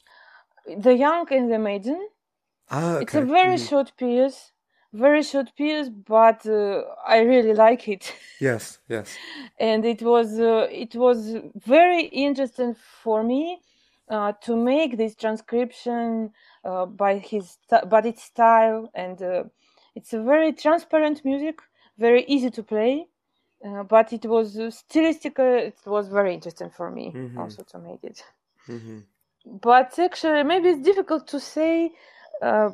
The Young and the Maiden. ah, okay. It's a very Mhm. short piece. Very short piece, but uh, I really like it. Yes, yes. and it was uh, it was very interesting for me uh, to make this transcription uh, by his st- by its style and uh, it's a very transparent music very easy to play uh, but it was uh, stylistically it was very interesting for me Mhm. also to make it hmm but actually maybe it's difficult to say uh,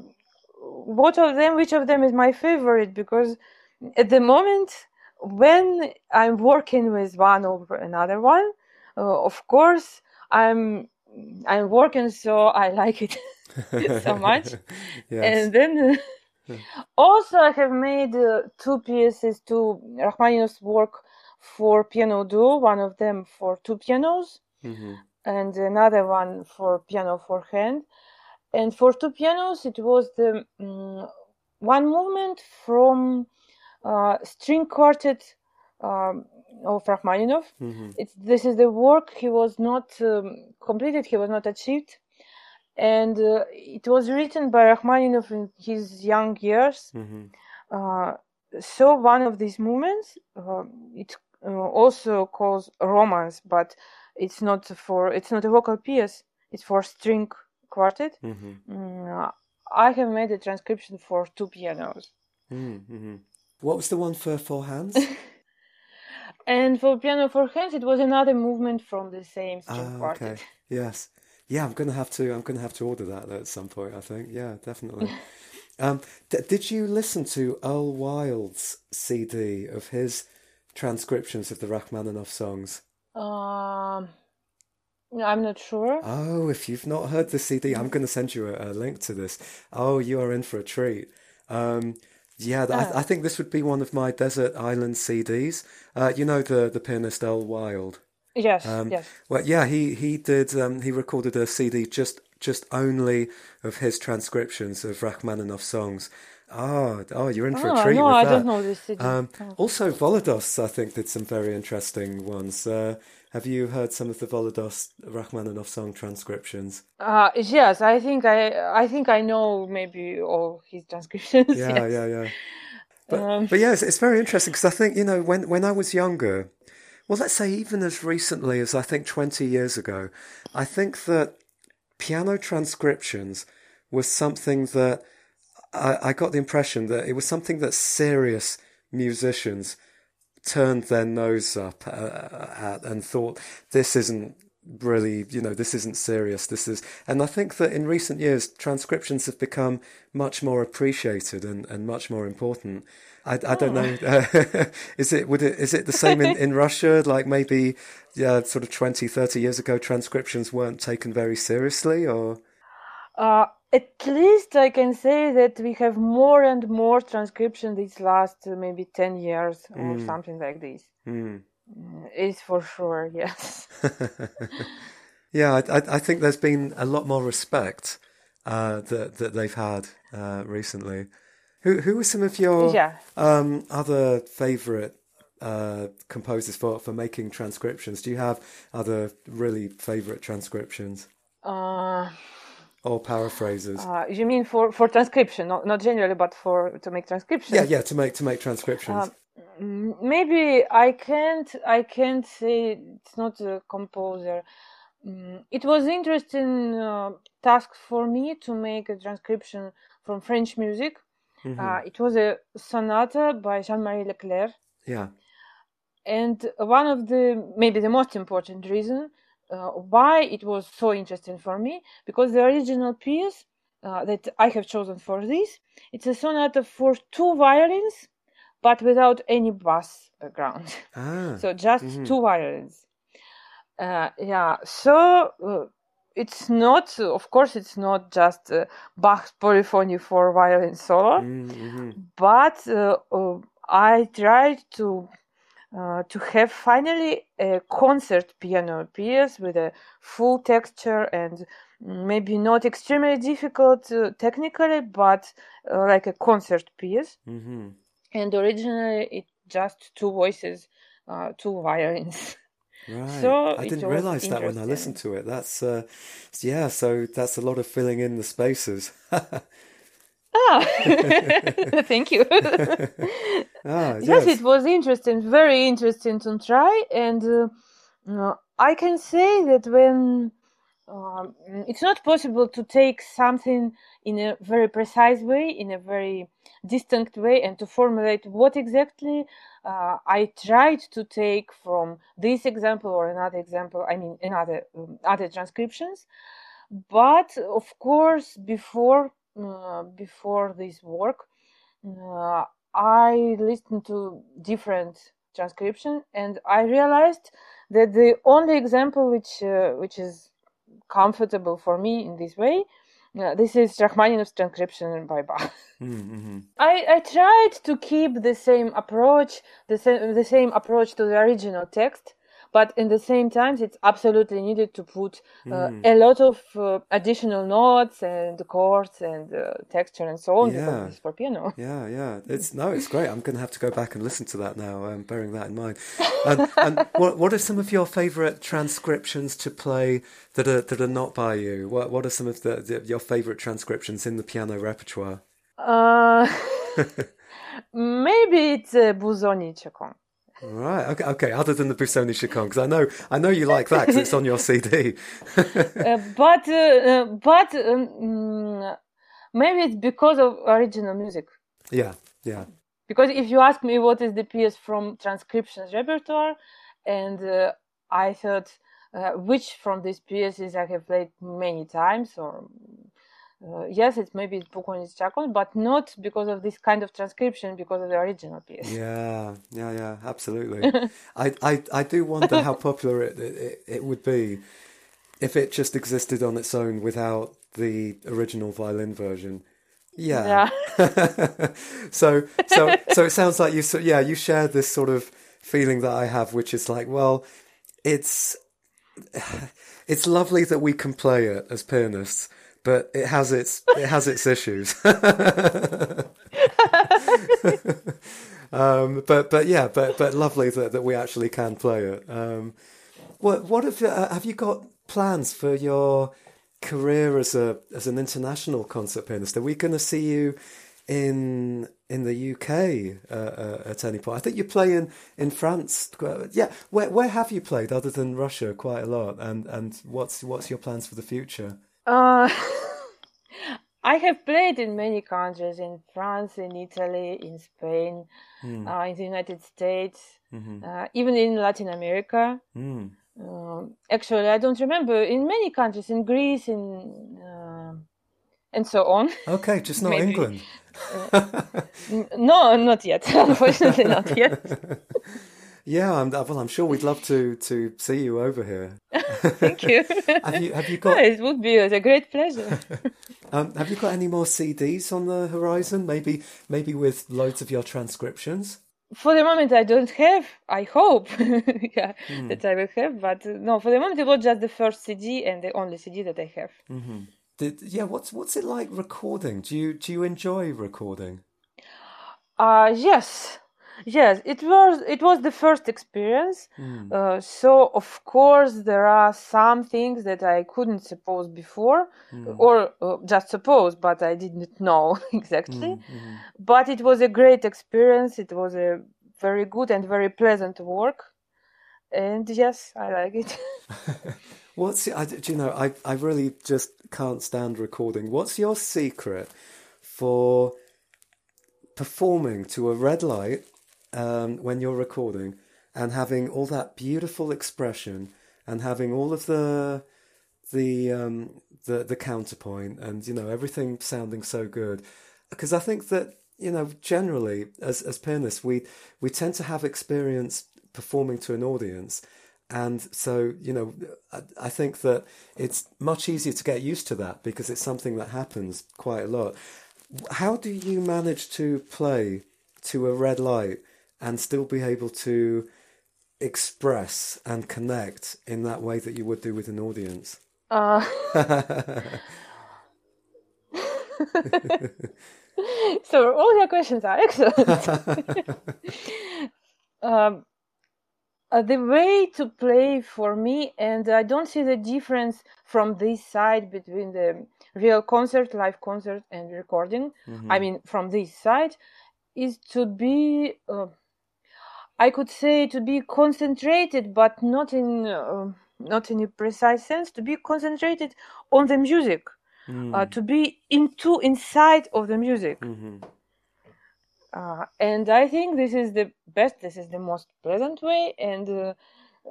what of them, which of them is my favorite? Because at the moment, when I'm working with one or another one, uh, of course, I'm I'm working, so I like it so much. yes. And then uh, also I have made uh, two pieces to Rachmaninoff's work for piano duo. One of them for two pianos, mm-hmm. and another one for piano for hand. And for two pianos, it was the um, one movement from uh, string quartet um, of Rachmaninoff. Mm-hmm. It's, this is the work he was not um, completed, he was not achieved. And uh, it was written by Rachmaninoff in his young years. Mm-hmm. Uh, so one of these movements, uh, it uh, also calls romance, but it's not for it's not a vocal piece. It's for string quartet. Mm-hmm. Mm, I have made a transcription for two pianos. Mm-hmm. What was the one for four hands? and for piano for hands, it was another movement from the same string ah, quartet. Okay. Yes. Yeah, I'm gonna have to. I'm gonna have to order that at some point. I think. Yeah, definitely. um, d- did you listen to Earl Wild's CD of his transcriptions of the Rachmaninoff songs? Um, I'm not sure. Oh, if you've not heard the CD, I'm going to send you a, a link to this. Oh, you are in for a treat. Um, yeah, I, I, think this would be one of my desert island CDs. Uh, you know the the pianist Earl Wild. Yes. Um, yes. Well, yeah, he he did. Um, he recorded a CD just just only of his transcriptions of Rachmaninoff songs. Oh, oh, you're in for oh, a treat no, with I that. don't know this CD. Um, oh. Also, Volodos, I think, did some very interesting ones. Uh, have you heard some of the Volodos Rachmaninoff song transcriptions? Uh, yes, I think I I think I know maybe all his transcriptions. Yeah, yes. yeah, yeah. But um, but yeah, it's, it's very interesting because I think you know when when I was younger, well, let's say even as recently as I think twenty years ago, I think that piano transcriptions was something that I, I got the impression that it was something that serious musicians turned their nose up uh, at and thought this isn't really you know this isn't serious this is and i think that in recent years transcriptions have become much more appreciated and, and much more important i, I don't know is it would it is it the same in, in russia like maybe yeah sort of 20 30 years ago transcriptions weren't taken very seriously or uh, at least I can say that we have more and more transcription these last uh, maybe 10 years or mm. something like this. Mm. It's for sure, yes. yeah, I, I, think there's been a lot more respect uh, that, that they've had uh, recently. Who, who are some of your yeah. um, other favourite uh, composers for, for making transcriptions? Do you have other really favourite transcriptions? Uh, or paraphrases. Uh, you mean for, for transcription, not, not generally, but for to make transcriptions? Yeah, yeah, to make to make transcriptions. Uh, maybe I can't I can't say it's not a composer. Mm, it was interesting uh, task for me to make a transcription from French music. Mm-hmm. Uh, it was a sonata by Jean-Marie Leclair. Yeah. And one of the maybe the most important reason uh, why it was so interesting for me because the original piece uh, that I have chosen for this it's a sonata for two violins but without any bass background ah, so just mm-hmm. two violins uh, yeah so uh, it's not of course it's not just uh, Bach's polyphony for violin solo mm-hmm. but uh, I tried to uh, to have finally a concert piano piece with a full texture and maybe not extremely difficult uh, technically, but uh, like a concert piece. Mm-hmm. And originally, it just two voices, uh, two violins. Right. So I didn't realize that when I listened to it. That's uh, yeah. So that's a lot of filling in the spaces. Ah, thank you. ah, yes. yes. it was interesting, very interesting to try, and uh, I can say that when um, it's not possible to take something in a very precise way, in a very distinct way, and to formulate what exactly uh, I tried to take from this example or another example. I mean, another um, other transcriptions, but of course, before uh, before this work, uh, I listened to different transcription, and I realized that the only example which uh, which is comfortable for me in this way uh, this is Rachmaninoff's transcription by Bach. Mm-hmm. I, I tried to keep the same approach, the same, the same approach to the original text, but in the same time it's absolutely needed to put uh, mm. a lot of uh, additional notes and chords and uh, texture and so on yeah. it's for piano. Yeah yeah. It's no it's great. I'm going to have to go back and listen to that now um, bearing that in mind. And, and what, what are some of your favorite transcriptions to play that are that are not by you? What what are some of the, the your favorite transcriptions in the piano repertoire? Uh, maybe it's uh, Busoni Chaconne Right. Okay. Okay. Other than the Busoni Chaconne, because I know I know you like that because it's on your CD. uh, but uh, but um, maybe it's because of original music. Yeah. Yeah. Because if you ask me what is the piece from transcriptions repertoire, and uh, I thought uh, which from these pieces I have played many times or uh, yes, it's maybe it's Busoni Chaconne, but not because of this kind of transcription, because of the original piece. Yeah, yeah, yeah, absolutely. I, I, I do wonder how popular it, it, it would be if it just existed on its own without the original violin version. Yeah. yeah. so, so, so it sounds like you, so, yeah, you share this sort of feeling that I have, which is like, well, it's, it's lovely that we can play it as pianists but it has its it has its issues. um, but but yeah, but but lovely that, that we actually can play it. Um, what what have you, uh, have you got plans for your career as a as an international concert pianist? Are we going to see you in in the UK uh, uh, at any point? I think you play in in France. Yeah, where where have you played other than Russia? Quite a lot. And and what's what's your plans for the future? Uh, I have played in many countries in France, in Italy, in Spain, mm. uh, in the United States, mm-hmm. uh, even in Latin America. Mm. Actually, I don't remember in many countries, in Greece, in uh, and so on. Okay, just not England. Uh, no, not yet. Unfortunately, not yet. Yeah, I'm, well, I'm sure we'd love to to see you over here. Thank you. have you have you got? it would be a great pleasure. um, have you got any more CDs on the horizon? Maybe maybe with loads of your transcriptions. For the moment, I don't have. I hope, yeah, mm. that I will have. But uh, no, for the moment, it was just the first CD and the only CD that I have. Mm-hmm. Did, yeah, what's what's it like recording? Do you do you enjoy recording? Uh yes, yes it was it was the first experience mm. uh, so of course there are some things that i couldn't suppose before mm. or uh, just suppose but i didn't know exactly mm. but it was a great experience it was a very good and very pleasant work and yes i like it what's I, do you know I, I really just can't stand recording what's your secret for performing to a red light um, when you're recording and having all that beautiful expression and having all of the the um, the the counterpoint and you know everything sounding so good. Because I think that you know generally as as pianists we we tend to have experience performing to an audience. And so you know I, I think that it's much easier to get used to that because it's something that happens quite a lot. How do you manage to play to a red light and still be able to express and connect in that way that you would do with an audience? Uh. so all your questions are excellent. um, uh, the way to play for me, and I don't see the difference from this side between the real concert, live concert, and recording. Mm-hmm. I mean, from this side, is to be uh, I could say to be concentrated, but not in uh, not in a precise sense. To be concentrated on the music, mm. uh, to be into inside of the music. Mm-hmm. Uh, and I think this is the best. This is the most pleasant way, and uh,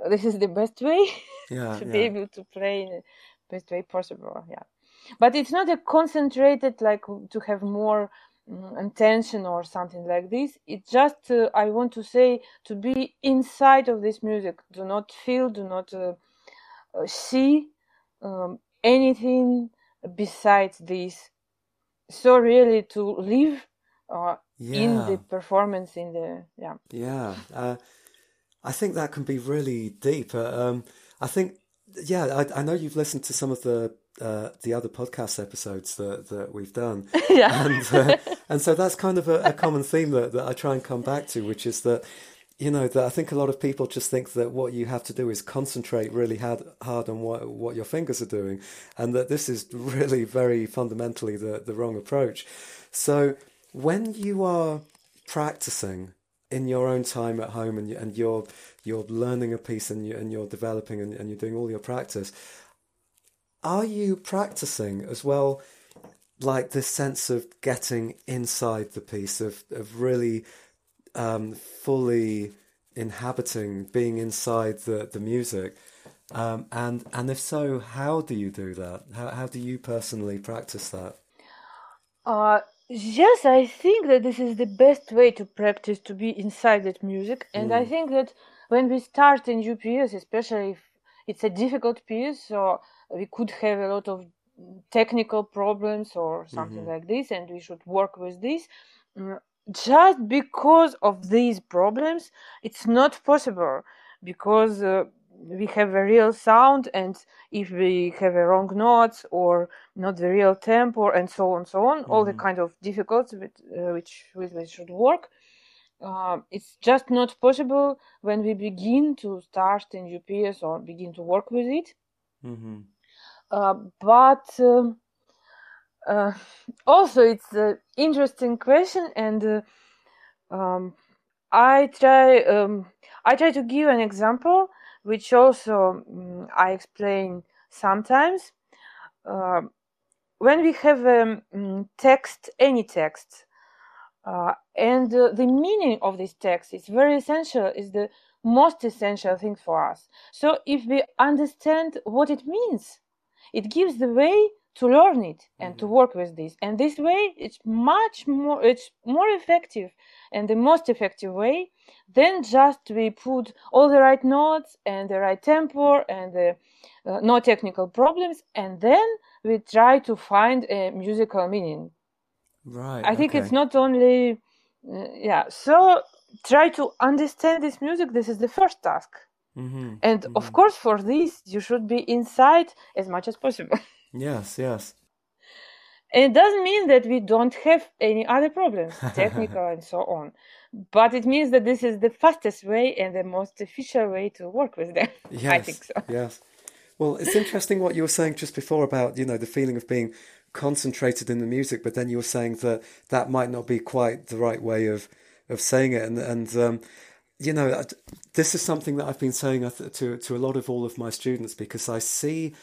this is the best way yeah, to yeah. be able to play in the best way possible. Yeah. but it's not a concentrated like to have more intention or something like this. It's just uh, i want to say to be inside of this music. Do not feel do not uh, uh see um, anything besides this. So really to live uh, yeah. in the performance in the yeah. Yeah uh, i think that can be really deep uh, um, i think yeah I, I, know you've listened to some of the uh, the other podcast episodes that, that we've done yeah. and uh, and so that's kind of a, a common theme that, that i try and come back to which is that you know that I think a lot of people just think that what you have to do is concentrate really hard, hard on what what your fingers are doing, and that this is really very fundamentally the the wrong approach. So when you are practicing in your own time at home and you, and you're you're learning a piece and you and you're developing and, and you're doing all your practice, are you practicing as well? Like this sense of getting inside the piece of of really um, fully inhabiting, being inside the, the music? Um, and and if so, how do you do that? How how do you personally practice that? Uh, yes, I think that this is the best way to practice to be inside that music, and mm. I think that when we start in UPS, especially if it's a difficult piece, so we could have a lot of technical problems or something mm-hmm. like this, and we should work with this. Mm, just because of these problems it's not possible because uh, we have a real sound and if we have a wrong notes or not the real tempo and so on so on mm-hmm. all the mm-hmm. kind of difficulties with, uh, which with which should work uh, it's just not possible when we begin to start in UPS or begin to work with it. Mm-hmm. Uh, but um, uh, also it's an interesting question and uh, um, i try um, i try to give an example which also um, i explain sometimes. Uh, when we have a um, text any text uh, and uh, the meaning of this text is very essential is the most essential thing for us. So if we understand what it means it gives the way to learn it and mm-hmm. to work with this. And this way it's much more it's more effective and the most effective way than just we put all the right notes and the right tempo and the uh, no technical problems and then we try to find a musical meaning. Right i think okay. it's not only uh, yeah. So try to understand this music. This is the first task mm-hmm. and mm-hmm. of course for this you should be inside as much as possible Yes, yes. It doesn't mean that we don't have any other problems, technical and so on. But it means that this is the fastest way and the most efficient way to work with them. Yes, I think so. Yes. Well, it's interesting what you were saying just before about, you know, the feeling of being concentrated in the music, but then you were saying that that might not be quite the right way of, of saying it. And, and um, you know, this is something that I've been saying to, to a lot of all of my students because I see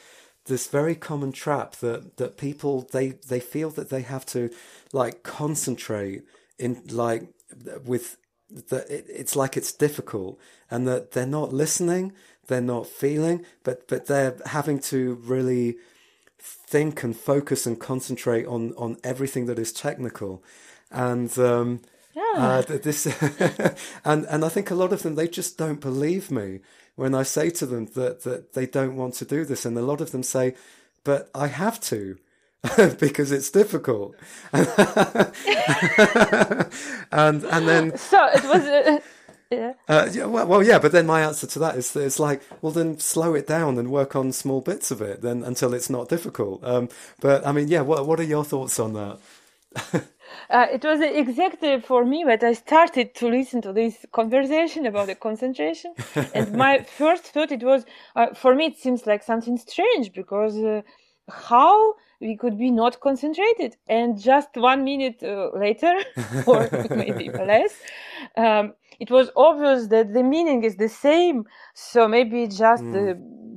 this very common trap that that people they they feel that they have to like concentrate in like with that it, it's like it's difficult and that they're not listening they're not feeling but but they're having to really think and focus and concentrate on on everything that is technical. And um yeah. Uh, this and and I think a lot of them they just don't believe me when I say to them that, that they don't want to do this. And a lot of them say, but I have to. because it's difficult, and and then so it was. Uh, yeah. Uh, yeah, well, well, yeah, but then my answer to that is it's like, well, then slow it down and work on small bits of it, then until it's not difficult. Um, but I mean, yeah, what what are your thoughts on that? Uh, it was exactly for me that I started to listen to this conversation about the concentration. and my first thought it was, uh, for me, it seems like something strange because uh, how we could be not concentrated and just one minute uh, later or maybe less um, it was obvious that the meaning is the same so maybe just mm. a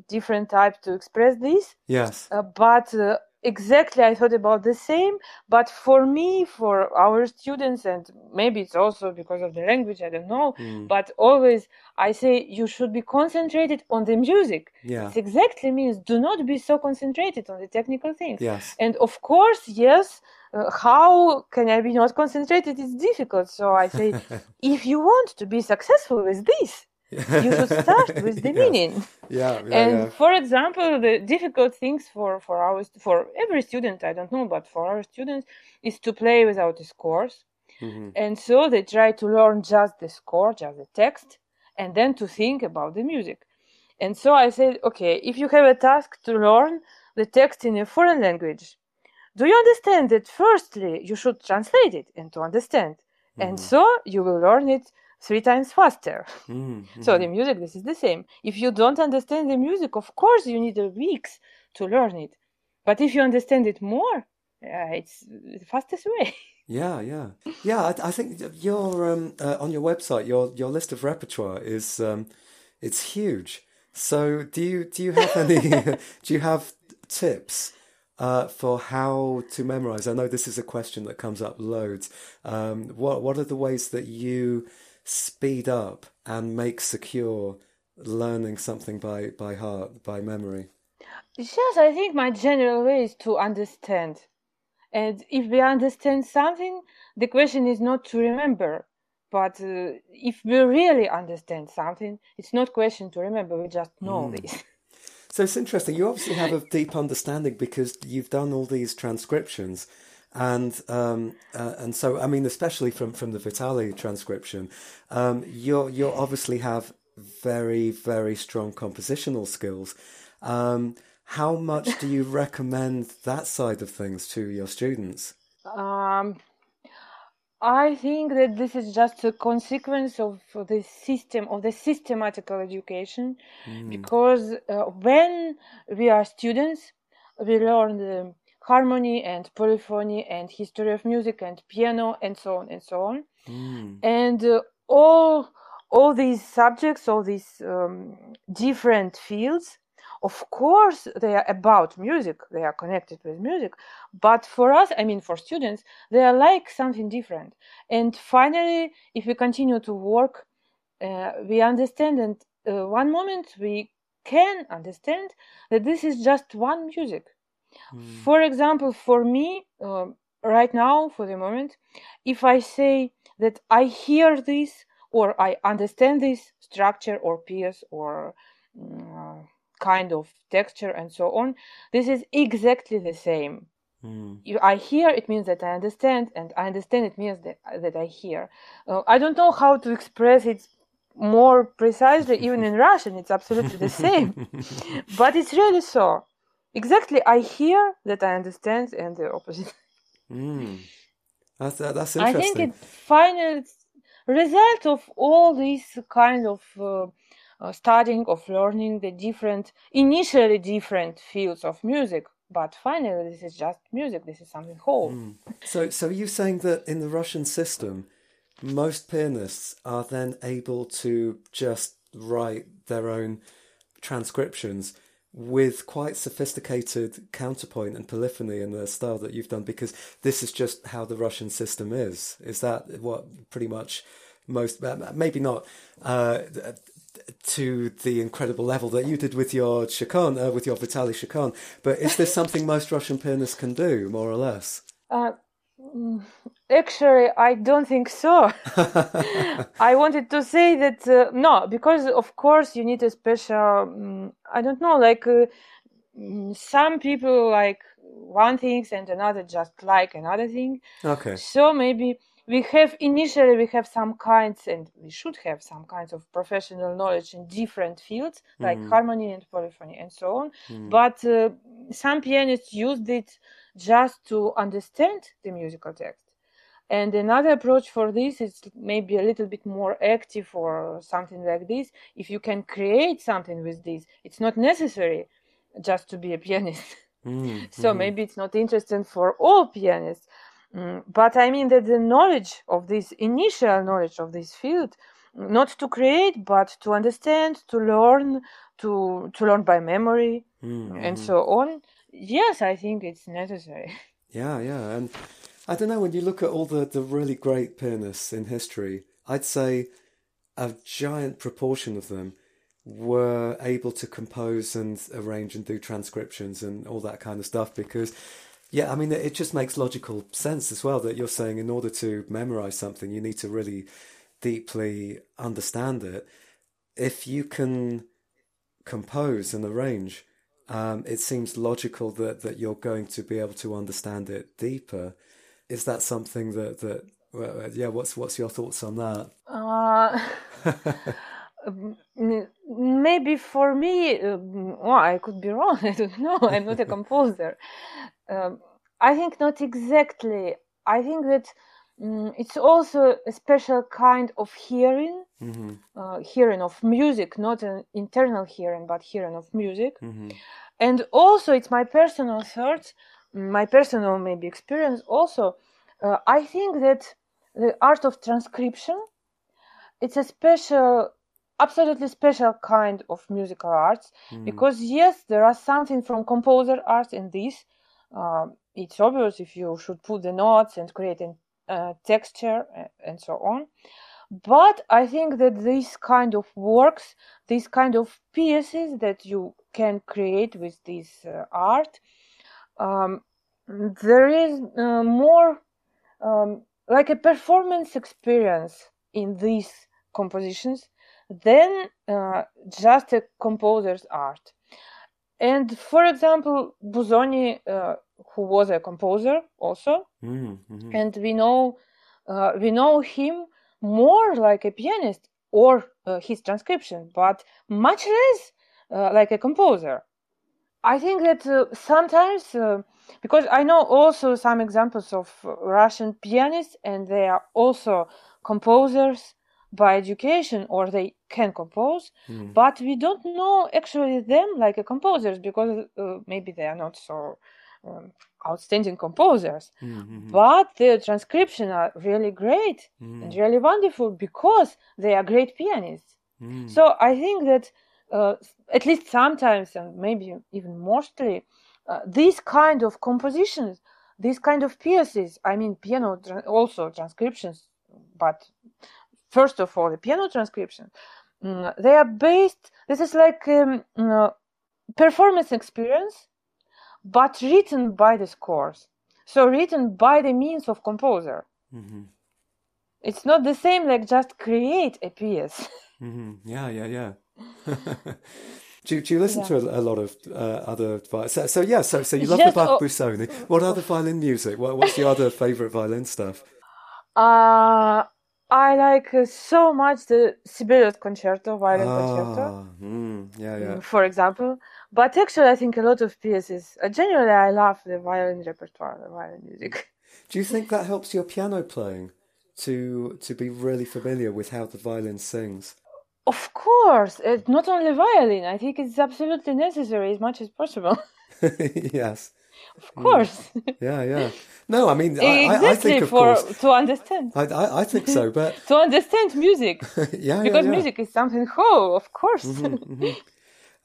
different type to express this yes uh, but uh, exactly I thought about the same, but for me, for our students, and maybe it's also because of the language, I don't know, mm. but always I say you should be concentrated on the music. Yeah. It exactly means do not be so concentrated on the technical things. Yes. And of course, yes, uh, how can I be not concentrated? It's difficult. So I say, if you want to be successful with this, you should start with the yes. meaning. Yeah, yeah and yeah. for example, the difficult things for for our for every student, I don't know, but for our students, is to play without the scores. Mm-hmm. And so they try to learn just the score, just the text, and then to think about the music. And so I said, okay, if you have a task to learn the text in a foreign language, do you understand that firstly you should translate it and to understand? Mm-hmm. And so you will learn it three times faster. Mm-hmm. So the music, this is the same. If you don't understand the music, of course you need weeks to learn it. But if you understand it more, uh, it's the fastest way. Yeah, yeah, yeah. I, I think your um, uh, on your website, your your list of repertoire is um, it's huge. So do you do you have any do you have tips uh, for how to memorize? I know this is a question that comes up loads. Um, what what are the ways that you speed up and make secure learning something by, by heart, by memory? Yes, I think my general way is to understand. And if we understand something, the question is not to remember. But uh, if we really understand something, it's not question to remember. We just know mm. this. So it's interesting. You obviously have a deep understanding because you've done all these transcriptions and um, uh, and so I mean, especially from from the Vitali transcription, um, you you obviously have very very strong compositional skills. Um, how much do you recommend that side of things to your students? Um, I think that this is just a consequence of the system of the systematical education, mm. because uh, when we are students, we learn the harmony and polyphony and history of music and piano and so on and so on. Mm. And uh, all all these subjects, all these um, different fields, of course, they are about music. They are connected with music. But for us, I mean, for students, they are like something different. And finally, if we continue to work, uh, we understand, and uh, one moment we can understand that this is just one music Mm. For example, for me, uh, right now, for the moment, if I say that I hear this or I understand this structure or piece or uh, kind of texture and so on, this is exactly the same. Mm. If I hear, it means that I understand, and I understand, it means that, that I hear. Uh, I don't know how to express it more precisely, even in Russian, it's absolutely the same. but it's really so exactly i hear that i understand and the opposite mm. that's that's interesting i think it final result of all this kind of uh, uh, studying of learning the different initially different fields of music but finally this is just music this is something whole mm. so so you're saying that in the russian system most pianists are then able to just write their own transcriptions with quite sophisticated counterpoint and polyphony in the style that you've done because this is just how the Russian system is. Is that what pretty much most, uh, maybe not uh, to the incredible level that you did with your Chaconne, uh, with your Vitali Chaconne, but is this something most Russian pianists can do, more or less? Uh, Actually, I don't think so. I wanted to say that uh, no, because of course you need a special. Um, I don't know, like uh, mm, some people like one thing and another just like another thing. Okay. So maybe we have initially we have some kinds and we should have some kinds of professional knowledge in different fields like mm. harmony and polyphony and so on. Mm. But uh, some pianists used it just to understand the musical text and another approach for this is maybe a little bit more active or something like this. If you can create something with this, it's not necessary just to be a pianist. Mm, so mm-hmm. maybe it's not interesting for all pianists. Mm, but I mean that the knowledge of this initial knowledge of this field, not to create, but to understand, to learn, to to learn by memory, mm-hmm. and so on, yes, I think it's necessary. Yeah, yeah, and I don't know when you look at all the the really great pianists in history, I'd say a giant proportion of them were able to compose and arrange and do transcriptions and all that kind of stuff because yeah, I mean, it just makes logical sense as well that you're saying in order to memorize something, you need to really deeply understand it. If you can compose and arrange, um, it seems logical that, that you're going to be able to understand it deeper. Is that something that, that well, yeah, what's what's your thoughts on that? Uh, maybe for me, um, well, I could be wrong. I don't know. I'm not a composer. Um, I think not exactly. I think that um, it's also a special kind of hearing, mm-hmm. uh, hearing of music, not an internal hearing, but hearing of music. Mm-hmm. And also, it's my personal thoughts, my personal maybe experience. Also, uh, I think that the art of transcription, it's a special absolutely special kind of musical arts mm. because yes there are something from composer art in this uh, it's obvious if you should put the notes and create a uh, texture and so on but i think that this kind of works these kind of pieces that you can create with this uh, art um, there is uh, more um, like a performance experience in these compositions than uh, just a composer's art. And for example, Busoni, uh, who was a composer also, mm-hmm. and we know uh, we know him more like a pianist or uh, his transcription, but much less uh, like a composer. I think that uh, sometimes, because I know also some examples of Russian pianists, and they are also composers by education or they can compose mm. but we don't know actually them like a composers because uh, maybe they are not so um, outstanding composers mm-hmm. but the transcription are really great mm. and really wonderful because they are great pianists mm. so i think that uh, at least sometimes and maybe even mostly uh, these kind of compositions these kind of pieces i mean piano tra- also transcriptions but first of all, the piano transcription, mm, they are based, this is like um, uh, performance experience, but written by the scores. So written by the means of composer. Mm-hmm. It's not the same like just create a piece. Mm-hmm. Yeah, yeah, yeah. do, do you listen yeah. to a, a, lot of uh, other so, so yeah so so you love Just, the Bach Busoni. What other violin music? What, what's your other favorite violin stuff? Uh I like uh, so much the Sibelius concerto, violin ah, concerto. Mm, yeah, yeah. For example, but actually, I think a lot of pieces. Uh, genuinely, I love the violin repertoire, the violin music. Do you think that helps your piano playing to to be really familiar with how the violin sings? Of course, it's not only violin. I think it's absolutely necessary as much as possible. yes. Of course. Yeah, yeah. No, I mean, exactly I, I think of for, course to understand. I, I, I think so, but to understand music. yeah, because yeah, yeah. music is something whole, of course. Mm-hmm, mm-hmm.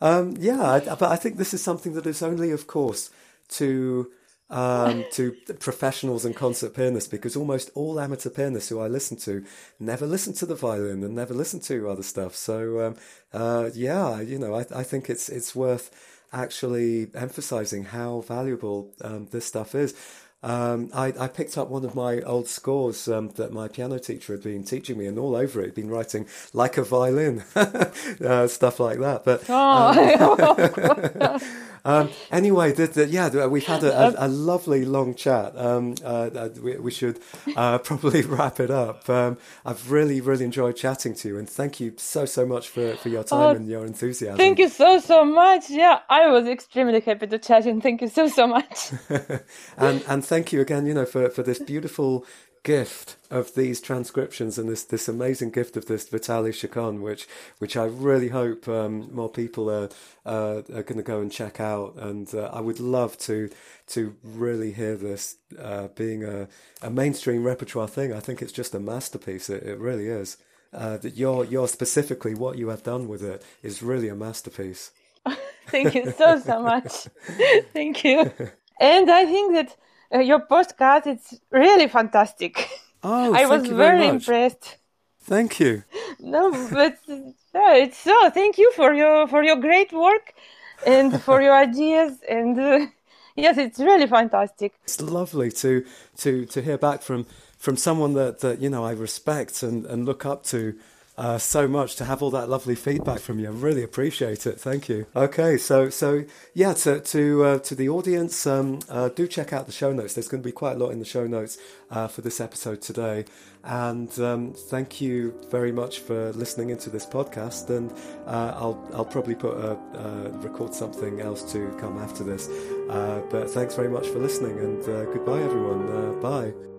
Um, yeah, but I think this is something that is only, of course, to um, to professionals and concert pianists because almost all amateur pianists who I listen to never listen to the violin and never listen to other stuff. So um, uh, yeah, you know, I, I think it's it's worth actually emphasizing how valuable um, this stuff is. Um, I, I, picked up one of my old scores um, that my piano teacher had been teaching me, and all over it, had been writing like a violin, uh, stuff like that. But oh, um, Um, anyway, the, the, yeah, we've had a, a, a lovely long chat. Um, uh, uh, we, we, should uh, probably wrap it up. Um, I've really, really enjoyed chatting to you, and thank you so, so much for, for your time oh, and your enthusiasm. Thank you so, so much. Yeah, I was extremely happy to chat, and thank you so, so much. and and thank you again, you know, for for this beautiful gift of these transcriptions and this, this amazing gift of this Vitali Chaconne, which which I really hope um, more people are uh, are going to go and check out. And uh, I would love to to really hear this uh, being a, a mainstream repertoire thing. I think it's just a masterpiece. It, it really is. Uh, that you're you're specifically what you have done with it is really a masterpiece. Thank you so so much. Thank you. And I think that uh, your postcard is really fantastic. Oh, I was very, very impressed. Thank you. No, but uh, it's so. Thank you for your for your great work and for your ideas and. Uh, yes, it's really fantastic. It's lovely to to to hear back from from someone that that you know I respect and and look up to. Uh, so much to have all that lovely feedback from you. I really appreciate it. Thank you. Okay, so so yeah, to to uh, to the audience, um, uh, do check out the show notes. There's going to be quite a lot in the show notes uh, for this episode today. And um, thank you very much for listening into this podcast. And uh, I'll I'll probably put a, record something else to come after this. Uh, but thanks very much for listening, and goodbye, everyone. bye.